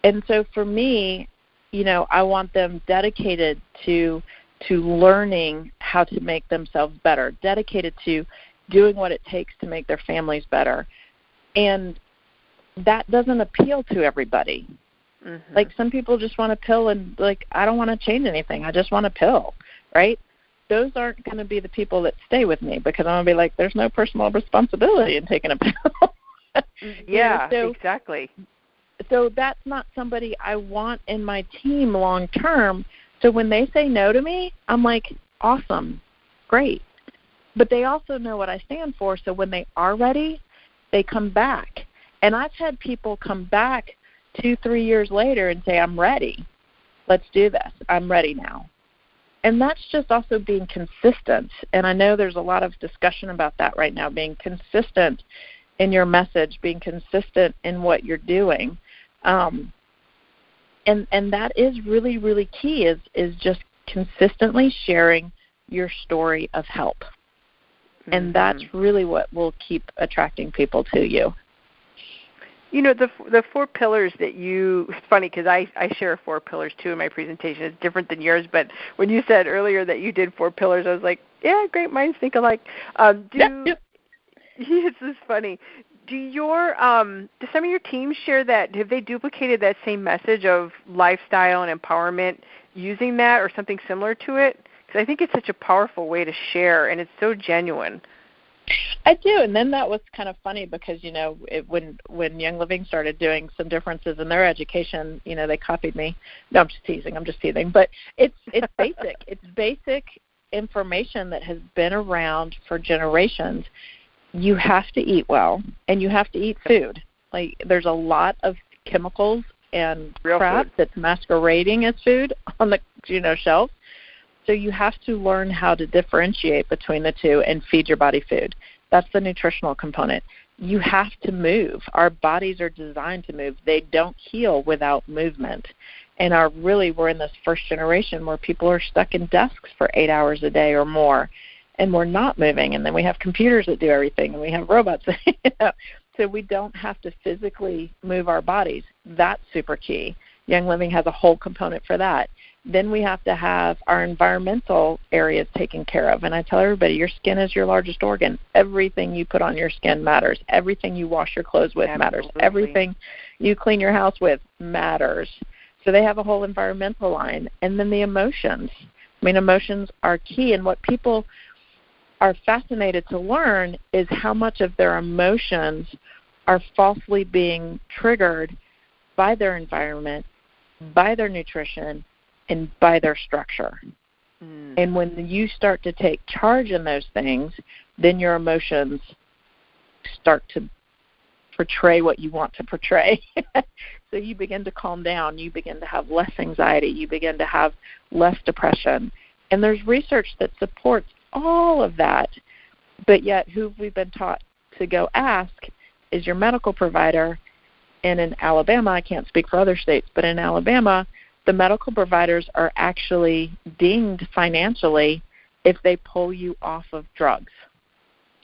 Speaker 2: And so for me, you know, I want them dedicated to to learning how to make themselves better, dedicated to doing what it takes to make their families better. And that doesn't appeal to everybody. Mm-hmm. Like some people just want a pill and like I don't want to change anything. I just want a pill, right? Those aren't going to be the people that stay with me because I'm going to be like there's no personal responsibility in taking a pill.
Speaker 1: yeah,
Speaker 2: so,
Speaker 1: exactly.
Speaker 2: So that's not somebody I want in my team long term. So when they say no to me, I'm like, awesome, great. But they also know what I stand for, so when they are ready, they come back. And I've had people come back two, three years later and say, I'm ready. Let's do this. I'm ready now. And that's just also being consistent. And I know there's a lot of discussion about that right now, being consistent in your message, being consistent in what you're doing. Um, and and that is really really key is is just consistently sharing your story of help. Mm-hmm. And that's really what will keep attracting people to you.
Speaker 1: You know the the four pillars that you. It's funny because I I share four pillars too in my presentation. It's different than yours, but when you said earlier that you did four pillars, I was like, yeah, great minds think alike. Um, do
Speaker 2: yep, yep.
Speaker 1: it's just funny. Do your um do some of your teams share that? Have they duplicated that same message of lifestyle and empowerment using that or something similar to it? Because I think it's such a powerful way to share, and it's so genuine.
Speaker 2: I do, and then that was kind of funny because you know it, when when Young Living started doing some differences in their education, you know they copied me. No, I'm just teasing. I'm just teasing, but it's it's basic. it's basic information that has been around for generations. You have to eat well, and you have to eat food. Like there's a lot of chemicals and
Speaker 1: Real
Speaker 2: crap
Speaker 1: food.
Speaker 2: that's masquerading as food on the you know shelf so you have to learn how to differentiate between the two and feed your body food. That's the nutritional component. You have to move. Our bodies are designed to move. They don't heal without movement. And are really we're in this first generation where people are stuck in desks for 8 hours a day or more and we're not moving and then we have computers that do everything and we have robots you know so we don't have to physically move our bodies that's super key young living has a whole component for that then we have to have our environmental areas taken care of. And I tell everybody, your skin is your largest organ. Everything you put on your skin matters. Everything you wash your clothes with
Speaker 1: Absolutely.
Speaker 2: matters. Everything you clean your house with matters. So they have a whole environmental line. And then the emotions. I mean, emotions are key. And what people are fascinated to learn is how much of their emotions are falsely being triggered by their environment, by their nutrition, and by their structure.
Speaker 1: Mm.
Speaker 2: And when you start to take charge in those things, then your emotions start to portray what you want to portray. so you begin to calm down, you begin to have less anxiety, you begin to have less depression. And there's research that supports all of that. But yet, who we've been taught to go ask is your medical provider. And in Alabama, I can't speak for other states, but in Alabama, the medical providers are actually dinged financially if they pull you off of drugs.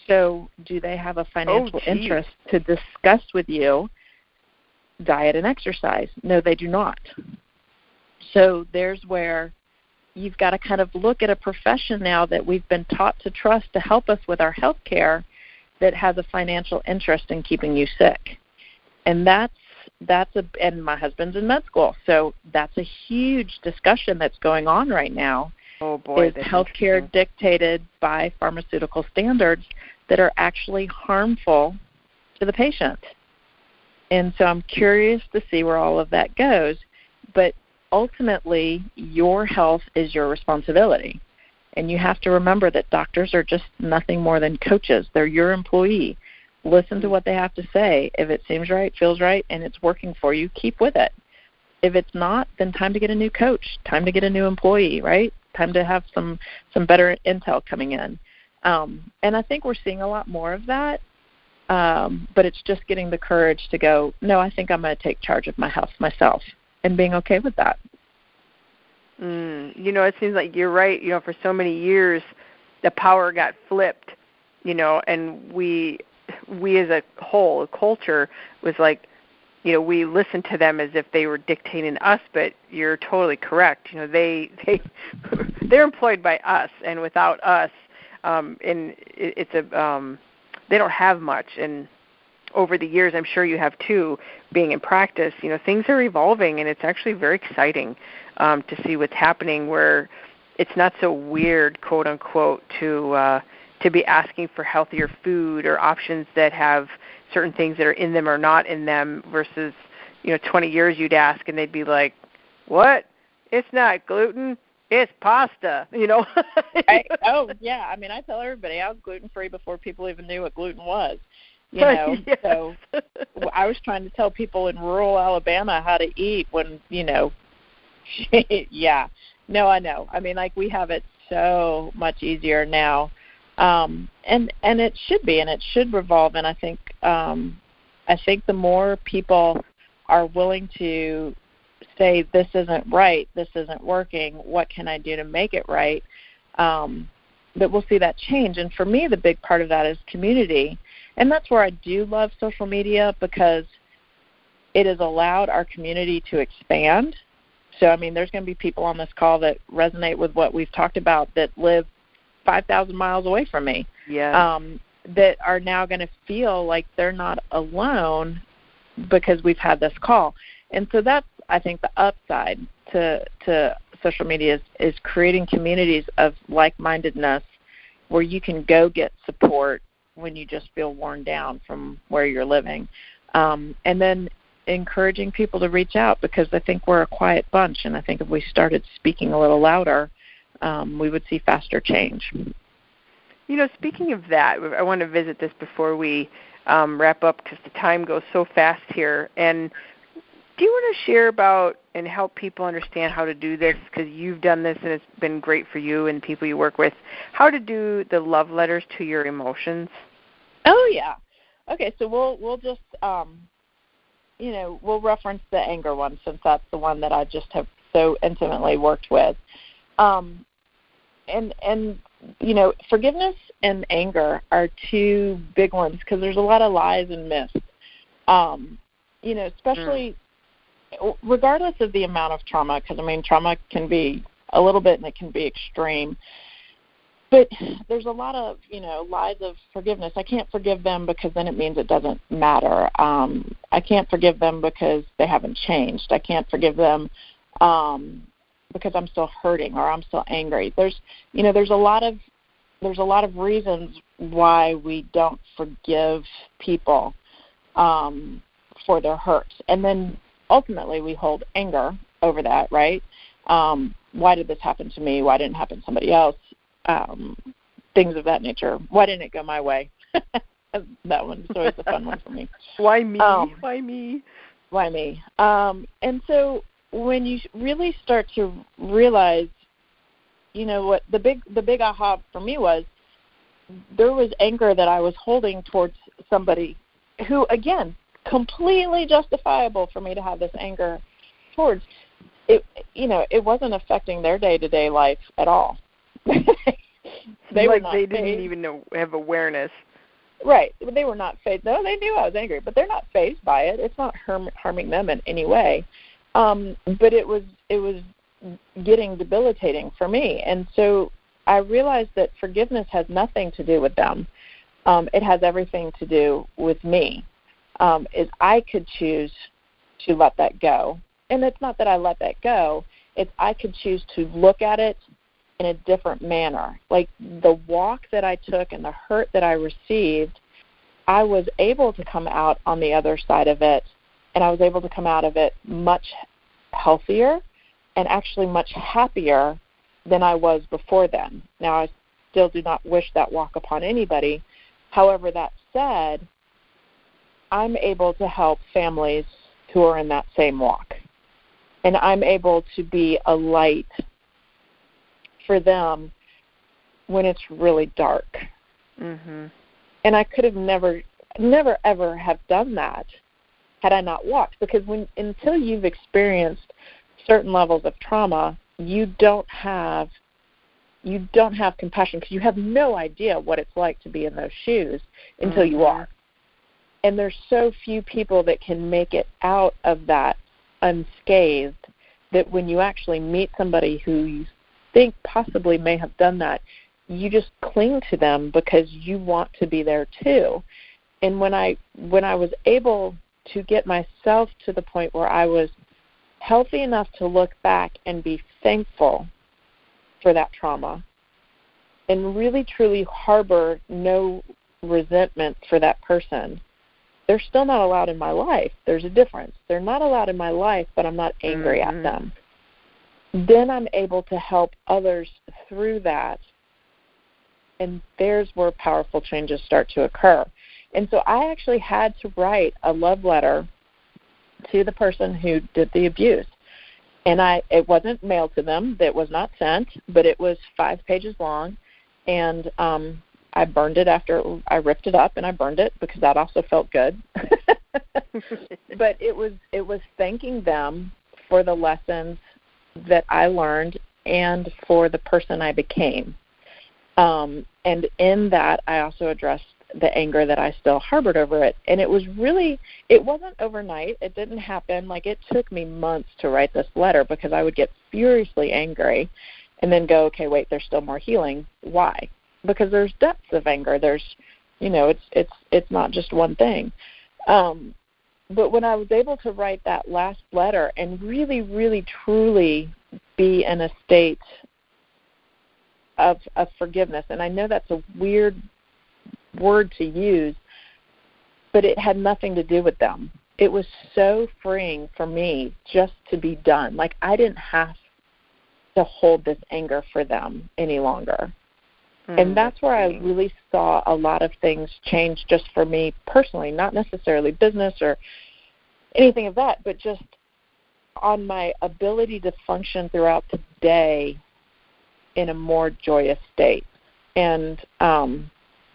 Speaker 2: So, do they have a financial
Speaker 1: oh,
Speaker 2: interest to discuss with you diet and exercise? No, they do not. So, there's where you've got to kind of look at a profession now that we've been taught to trust to help us with our health care that has a financial interest in keeping you sick. And that's that's a and my husband's in med school, so that's a huge discussion that's going on right now.
Speaker 1: Oh boy,
Speaker 2: is healthcare dictated by pharmaceutical standards that are actually harmful to the patient? And so I'm curious to see where all of that goes. But ultimately, your health is your responsibility. And you have to remember that doctors are just nothing more than coaches. They're your employee. Listen to what they have to say. If it seems right, feels right, and it's working for you, keep with it. If it's not, then time to get a new coach, time to get a new employee, right? Time to have some some better intel coming in. Um, and I think we're seeing a lot more of that. Um, but it's just getting the courage to go, no, I think I'm going to take charge of my health myself and being okay with that.
Speaker 1: Mm, you know, it seems like you're right. You know, for so many years, the power got flipped. You know, and we we as a whole, a culture, was like, you know, we listened to them as if they were dictating us. But you're totally correct. You know, they they they're employed by us, and without us, um, and it, it's a um, they don't have much. And over the years, I'm sure you have too, being in practice. You know, things are evolving, and it's actually very exciting um, to see what's happening. Where it's not so weird, quote unquote, to uh, to be asking for healthier food or options that have certain things that are in them or not in them versus you know 20 years you'd ask and they'd be like what it's not gluten it's pasta you know
Speaker 2: I, oh yeah i mean i tell everybody i was gluten free before people even knew what gluten was you know
Speaker 1: yes.
Speaker 2: so i was trying to tell people in rural alabama how to eat when you know yeah no i know i mean like we have it so much easier now um, and and it should be, and it should revolve. And I think um, I think the more people are willing to say this isn't right, this isn't working, what can I do to make it right? Um, that we'll see that change. And for me, the big part of that is community, and that's where I do love social media because it has allowed our community to expand. So, I mean, there's going to be people on this call that resonate with what we've talked about that live 5,000 miles away from me.
Speaker 1: Yeah.
Speaker 2: Um, that are now going to feel like they're not alone because we've had this call. And so that's I think the upside to to social media is, is creating communities of like-mindedness where you can go get support when you just feel worn down from where you're living. Um, and then encouraging people to reach out because I think we're a quiet bunch, and I think if we started speaking a little louder, um, we would see faster change.
Speaker 1: You know, speaking of that, I want to visit this before we um, wrap up because the time goes so fast here. And do you want to share about and help people understand how to do this because you've done this and it's been great for you and people you work with? How to do the love letters to your emotions?
Speaker 2: Oh yeah. Okay, so we'll we'll just um, you know we'll reference the anger one since that's the one that I just have so intimately worked with. Um, and and you know forgiveness and anger are two big ones because there's a lot of lies and myths. Um, you know, especially mm. Regardless of the amount of trauma, because I mean trauma can be a little bit and it can be extreme. But there's a lot of you know lies of forgiveness. I can't forgive them because then it means it doesn't matter. Um, I can't forgive them because they haven't changed. I can't forgive them um, because I'm still hurting or I'm still angry. There's you know there's a lot of there's a lot of reasons why we don't forgive people um, for their hurts, and then ultimately we hold anger over that, right? Um, why did this happen to me? Why didn't it happen to somebody else? Um, things of that nature. Why didn't it go my way? that one's always a fun one for me.
Speaker 1: Why me? Um, why me?
Speaker 2: Why me? Um, and so when you really start to realize you know what the big the big aha for me was there was anger that I was holding towards somebody who again completely justifiable for me to have this anger towards it you know it wasn't affecting their day to day life at all.
Speaker 1: They like they didn't fazed. even know, have awareness.
Speaker 2: Right they were not fazed no they knew i was angry but they're not fazed by it. It's not harm, harming them in any way. Um but it was it was getting debilitating for me. And so i realized that forgiveness has nothing to do with them. Um it has everything to do with me um is i could choose to let that go and it's not that i let that go it's i could choose to look at it in a different manner like the walk that i took and the hurt that i received i was able to come out on the other side of it and I was able to come out of it much healthier and actually much happier than I was before then. Now, I still do not wish that walk upon anybody. However, that said, I'm able to help families who are in that same walk. And I'm able to be a light for them when it's really dark.
Speaker 1: hmm
Speaker 2: And I could have never, never, ever have done that had I not walked. Because when until you've experienced certain levels of trauma, you don't have you don't have compassion because you have no idea what it's like to be in those shoes until mm-hmm. you are. And there's so few people that can make it out of that unscathed that when you actually meet somebody who you think possibly may have done that, you just cling to them because you want to be there too. And when I when I was able to get myself to the point where I was healthy enough to look back and be thankful for that trauma and really truly harbor no resentment for that person, they're still not allowed in my life. There's a difference. They're not allowed in my life, but I'm not angry mm-hmm. at them. Then I'm able to help others through that. And there's where powerful changes start to occur. And so I actually had to write a love letter to the person who did the abuse. And I it wasn't mailed to them, that was not sent, but it was 5 pages long and um I burned it after I ripped it up and I burned it because that also felt good. but it was it was thanking them for the lessons that I learned and for the person I became. Um, and in that, I also addressed the anger that I still harbored over it. And it was really, it wasn't overnight. It didn't happen. Like it took me months to write this letter because I would get furiously angry and then go, okay, wait, there's still more healing. Why? Because there's depths of anger. There's, you know, it's it's it's not just one thing. Um, but when I was able to write that last letter and really, really, truly be in a state of of forgiveness, and I know that's a weird word to use, but it had nothing to do with them. It was so freeing for me just to be done. Like I didn't have to hold this anger for them any longer. Mm, and that's where I really saw a lot of things change just for me personally, not necessarily business or anything of that, but just on my ability to function throughout the day in a more joyous state. And um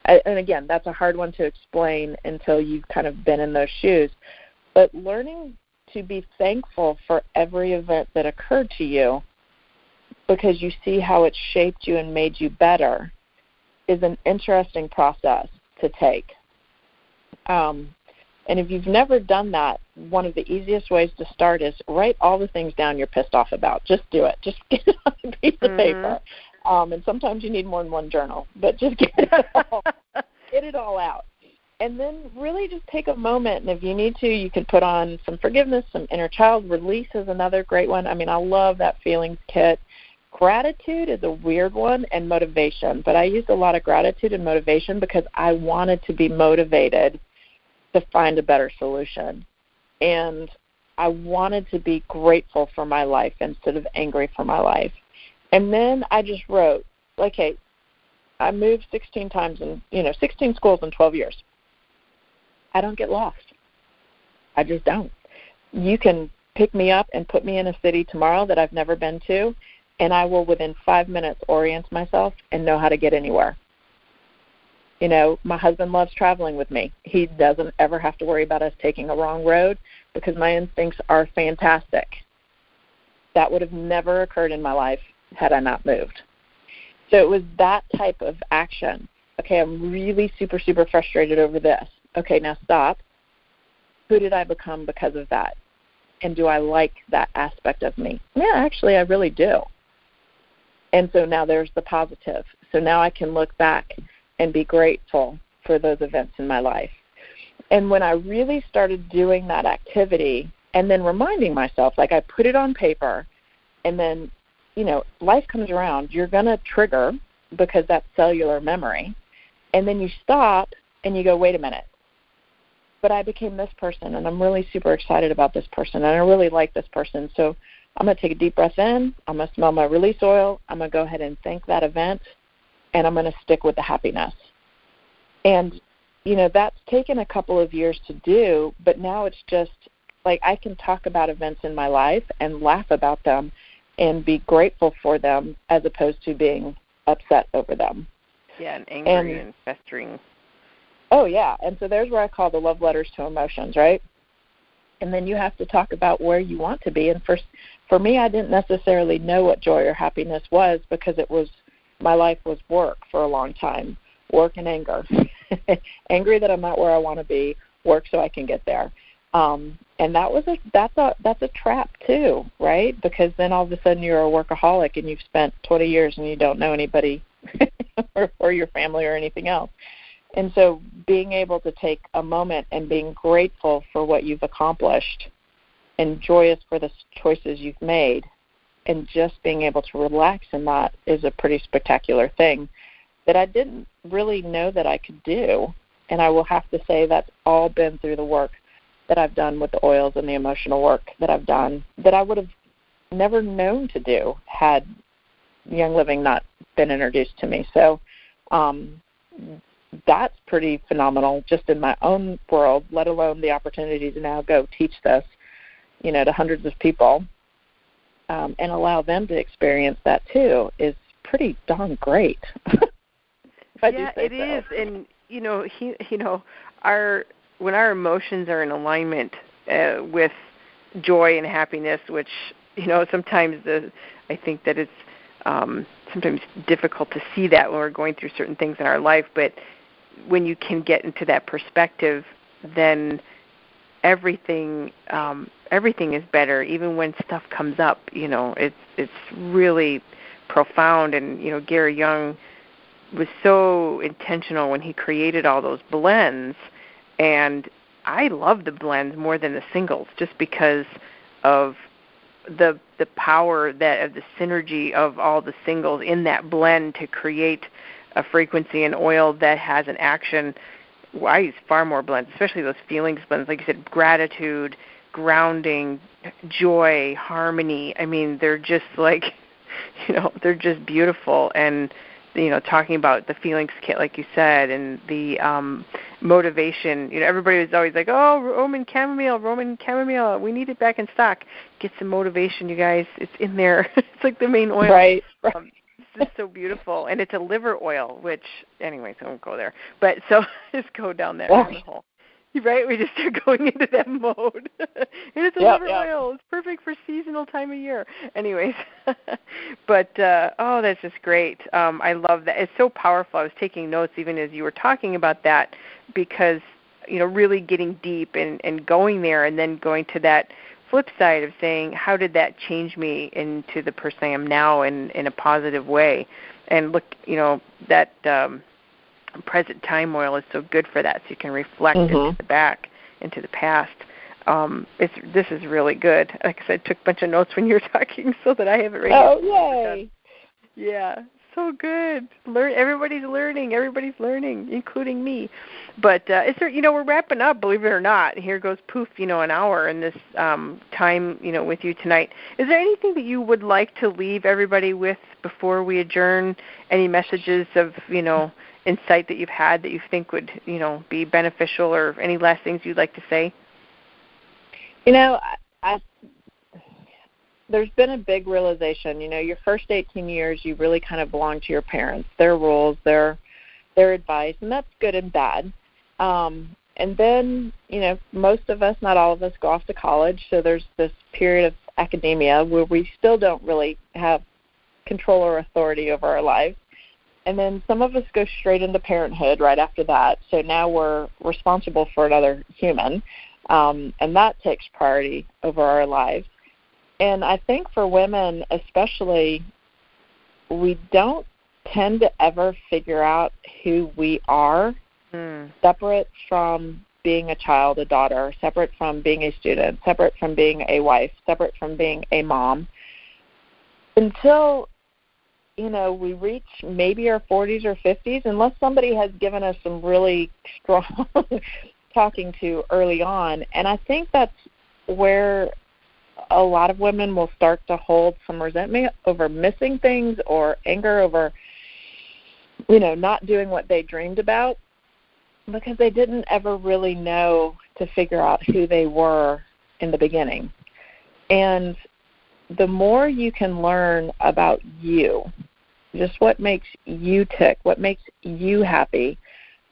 Speaker 2: and again, that's a hard one to explain until you've kind of been in those shoes. But learning to be thankful for every event that occurred to you because you see how it shaped you and made you better is an interesting process to take. Um, and if you've never done that, one of the easiest ways to start is write all the things down you're pissed off about. Just do it. Just get it on a piece of mm-hmm. paper. Um, and sometimes you need more than one journal, but just get it all, get it all out. And then really just take a moment, and if you need to, you can put on some forgiveness, some inner child release is another great one. I mean, I love that feelings kit. Gratitude is a weird one, and motivation. But I used a lot of gratitude and motivation because I wanted to be motivated to find a better solution. And I wanted to be grateful for my life instead of angry for my life. And then I just wrote, like, hey, I moved 16 times in, you know, 16 schools in 12 years. I don't get lost. I just don't. You can pick me up and put me in a city tomorrow that I've never been to, and I will within five minutes orient myself and know how to get anywhere. You know, my husband loves traveling with me. He doesn't ever have to worry about us taking a wrong road because my instincts are fantastic. That would have never occurred in my life had I not moved. So it was that type of action. Okay, I'm really super, super frustrated over this. Okay, now stop. Who did I become because of that? And do I like that aspect of me? Yeah, actually, I really do. And so now there's the positive. So now I can look back and be grateful for those events in my life. And when I really started doing that activity and then reminding myself, like I put it on paper and then you know, life comes around, you're going to trigger because that's cellular memory. And then you stop and you go, wait a minute. But I became this person and I'm really super excited about this person and I really like this person. So I'm going to take a deep breath in. I'm going to smell my release oil. I'm going to go ahead and thank that event and I'm going to stick with the happiness. And, you know, that's taken a couple of years to do, but now it's just like I can talk about events in my life and laugh about them and be grateful for them as opposed to being upset over them.
Speaker 1: Yeah, and angry and, and festering.
Speaker 2: Oh yeah, and so there's where I call the love letters to emotions, right? And then you have to talk about where you want to be. And for for me, I didn't necessarily know what joy or happiness was because it was my life was work for a long time, work and anger, angry that I'm not where I want to be, work so I can get there. Um, and that was a that's a that's a trap too, right? Because then all of a sudden you're a workaholic and you've spent 20 years and you don't know anybody or, or your family or anything else. And so being able to take a moment and being grateful for what you've accomplished and joyous for the choices you've made and just being able to relax in that is a pretty spectacular thing that I didn't really know that I could do. And I will have to say that's all been through the work that I've done with the oils and the emotional work that I've done that I would have never known to do had Young Living not been introduced to me. So um, that's pretty phenomenal just in my own world, let alone the opportunity to now go teach this, you know, to hundreds of people um, and allow them to experience that too is pretty darn great.
Speaker 1: yeah, it so. is, and you know, he, you know, our when our emotions are in alignment uh, with joy and happiness, which you know sometimes the I think that it's um, sometimes difficult to see that when we're going through certain things in our life, but when you can get into that perspective, then everything um, everything is better. Even when stuff comes up, you know, it's it's really profound. And you know, Gary Young was so intentional when he created all those blends, and I love the blends more than the singles, just because of the the power that of the synergy of all the singles in that blend to create a frequency and oil that has an action. Well, I use far more blends, especially those feelings blends, like you said, gratitude, grounding, joy, harmony. I mean, they're just like, you know, they're just beautiful and you know talking about the feelings kit like you said and the um motivation you know everybody was always like oh roman chamomile roman chamomile we need it back in stock get some motivation you guys it's in there it's like the main oil
Speaker 2: right, right.
Speaker 1: Um, just so beautiful and it's a liver oil which anyways i won't go there but so just go down that rabbit hole right? We just start going into that mode. and it's a liver oil. It's perfect for seasonal time of year. Anyways, but uh, oh, that's just great. Um, I love that. It's so powerful. I was taking notes even as you were talking about that because you know really getting deep and and going there, and then going to that flip side of saying how did that change me into the person I am now in in a positive way. And look, you know that. um present time oil is so good for that so you can reflect
Speaker 2: mm-hmm.
Speaker 1: into the back into the past um it's this is really good like i said I took a bunch of notes when you were talking so that i have it right
Speaker 2: oh yay
Speaker 1: yeah so good. Learn everybody's learning everybody's learning including me. But uh there you know we're wrapping up believe it or not. Here goes poof you know an hour in this um time you know with you tonight. Is there anything that you would like to leave everybody with before we adjourn? Any messages of you know insight that you've had that you think would you know be beneficial, or any last things you'd like to say?
Speaker 2: You know, I, I there's been a big realization. You know, your first 18 years, you really kind of belong to your parents, their rules, their their advice, and that's good and bad. Um, and then, you know, most of us, not all of us, go off to college. So there's this period of academia where we still don't really have control or authority over our lives and then some of us go straight into parenthood right after that. So now we're responsible for another human, um, and that takes priority over our lives. And I think for women, especially, we don't tend to ever figure out who we are
Speaker 1: mm.
Speaker 2: separate from being a child, a daughter, separate from being a student, separate from being a wife, separate from being a mom until you know we reach maybe our 40s or 50s unless somebody has given us some really strong talking to early on and i think that's where a lot of women will start to hold some resentment over missing things or anger over you know not doing what they dreamed about because they didn't ever really know to figure out who they were in the beginning. And the more you can learn about you, just what makes you tick, what makes you happy,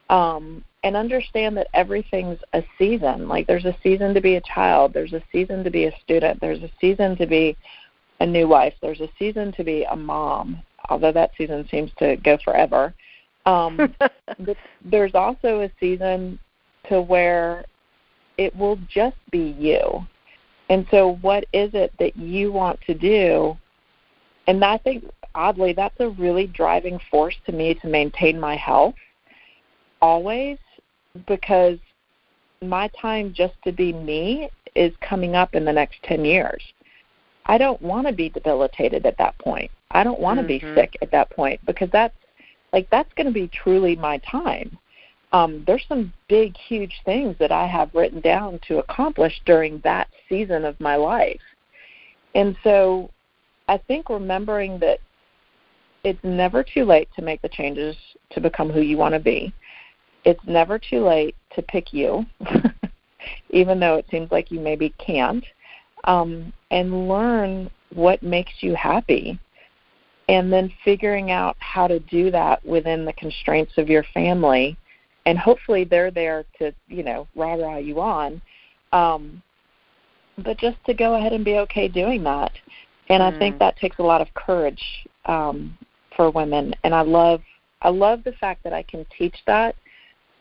Speaker 2: um, and understand that everything's a season. Like there's a season to be a child, there's a season to be a student, there's a season to be a new wife, there's a season to be a mom, although that season seems to go forever. Um, but there's also a season to where it will just be you and so, what is it that you want to do? And I think, oddly, that's a really driving force to me to maintain my health always because my time just to be me is coming up in the next 10 years. I don't want to be debilitated at that point. I don't want
Speaker 1: mm-hmm.
Speaker 2: to be sick at that point because that's like that's going to be truly my time um, there's some big, huge things that I have written down to accomplish during that season of my life. And so I think remembering that it's never too late to make the changes to become who you want to be. It's never too late to pick you, even though it seems like you maybe can't, um, and learn what makes you happy. and then figuring out how to do that within the constraints of your family and hopefully they're there to you know rah rah you on um but just to go ahead and be okay doing that and mm. i think mm. that takes a lot of courage um for women and i love i love the fact that i can teach that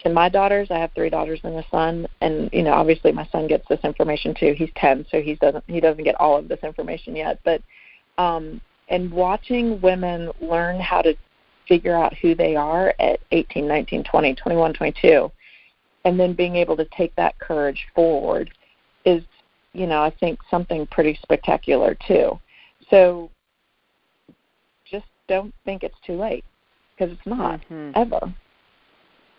Speaker 2: to my daughters i have three daughters and a son and you know obviously my son gets this information too he's 10 so he doesn't he doesn't get all of this information yet but um and watching women learn how to figure out who they are at 18, 19, 20, 21, 22, and then being able to take that courage forward is, you know, I think something pretty spectacular too. So just don't think it's too late because it's not mm-hmm. ever.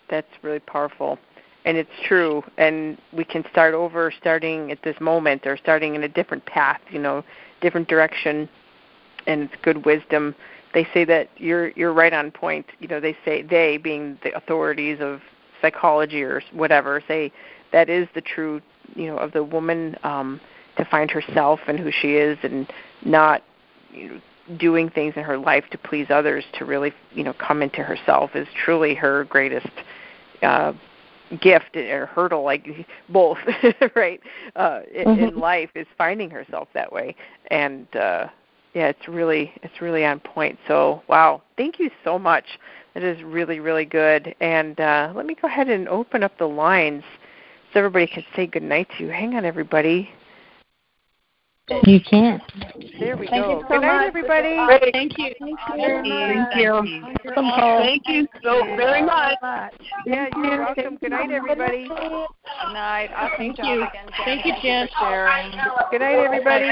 Speaker 1: That's really powerful. And it's true. And we can start over starting at this moment or starting in a different path, you know, different direction and it's good wisdom. They say that you're you're right on point. You know, they say they being the authorities of psychology or whatever say that is the true you know of the woman um, to find herself and who she is and not you know, doing things in her life to please others to really you know come into herself is truly her greatest uh, gift or hurdle like both right uh in, mm-hmm. in life is finding herself that way and uh yeah, it's really it's really on point. So wow, thank you so much. That is really really good. And uh, let me go ahead and open up the lines so everybody can say good night to you. Hang on, everybody.
Speaker 3: You can.
Speaker 1: There we
Speaker 2: Thank
Speaker 1: go.
Speaker 2: So
Speaker 1: good night,
Speaker 2: much.
Speaker 1: everybody.
Speaker 2: Thank you.
Speaker 3: Thank
Speaker 2: you.
Speaker 3: Thank you.
Speaker 2: Thank you so very much.
Speaker 1: Yeah, you're welcome. Good night, everybody.
Speaker 4: Good night. Awesome
Speaker 3: Thank you.
Speaker 4: again,
Speaker 3: Thank you, Jen.
Speaker 4: For sharing.
Speaker 1: Good night, everybody.